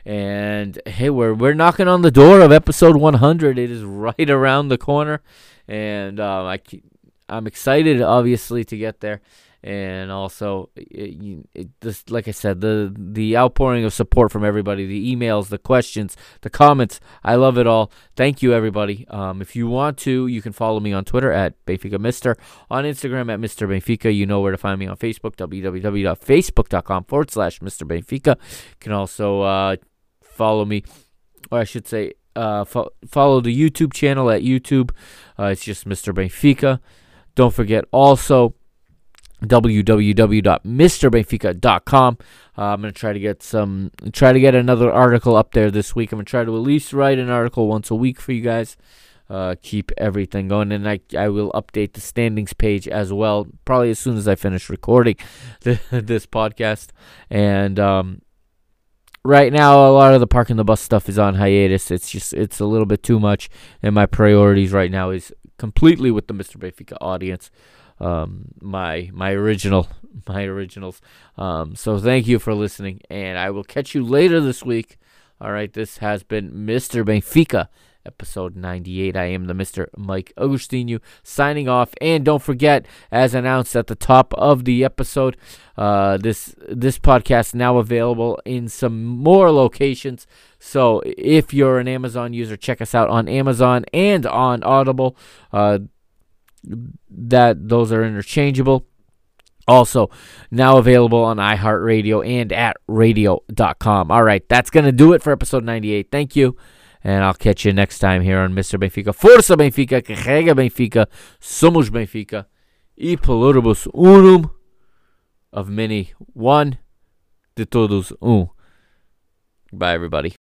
And hey we're we're knocking on the door of episode 100 it is right around the corner. And uh, I, i'm excited obviously to get there and also it, it, this, like I said, the the outpouring of support from everybody, the emails, the questions, the comments, I love it all. Thank you, everybody. Um, if you want to, you can follow me on Twitter at Benfica Mister, on Instagram at Mister Benfica. You know where to find me on Facebook, www.facebook.com forward slash Mister Benfica. You can also uh, follow me, or I should say, uh, fo- follow the YouTube channel at YouTube. Uh, it's just Mr. Benfica. Don't forget also www.mrbenfica.com. Uh, I'm gonna try to get some, try to get another article up there this week. I'm gonna try to at least write an article once a week for you guys. Uh, keep everything going, and I I will update the standings page as well, probably as soon as I finish recording the, this podcast. And um, right now, a lot of the parking the bus stuff is on hiatus. It's just it's a little bit too much, and my priorities right now is completely with the Mr. Benfica audience. Um, my my original my originals. Um, so thank you for listening, and I will catch you later this week. All right, this has been Mr. Benfica episode 98. I am the Mr. Mike Agustinu signing off. And don't forget, as announced at the top of the episode, uh, this this podcast now available in some more locations. So if you're an Amazon user, check us out on Amazon and on Audible. Uh, that those are interchangeable. Also, now available on iHeartRadio and at radio.com. All right, that's going to do it for episode 98. Thank you. And I'll catch you next time here on Mr. Benfica. Força Benfica, carrega Benfica, somos Benfica. E pluribus unum of many, one de todos um. Bye, everybody.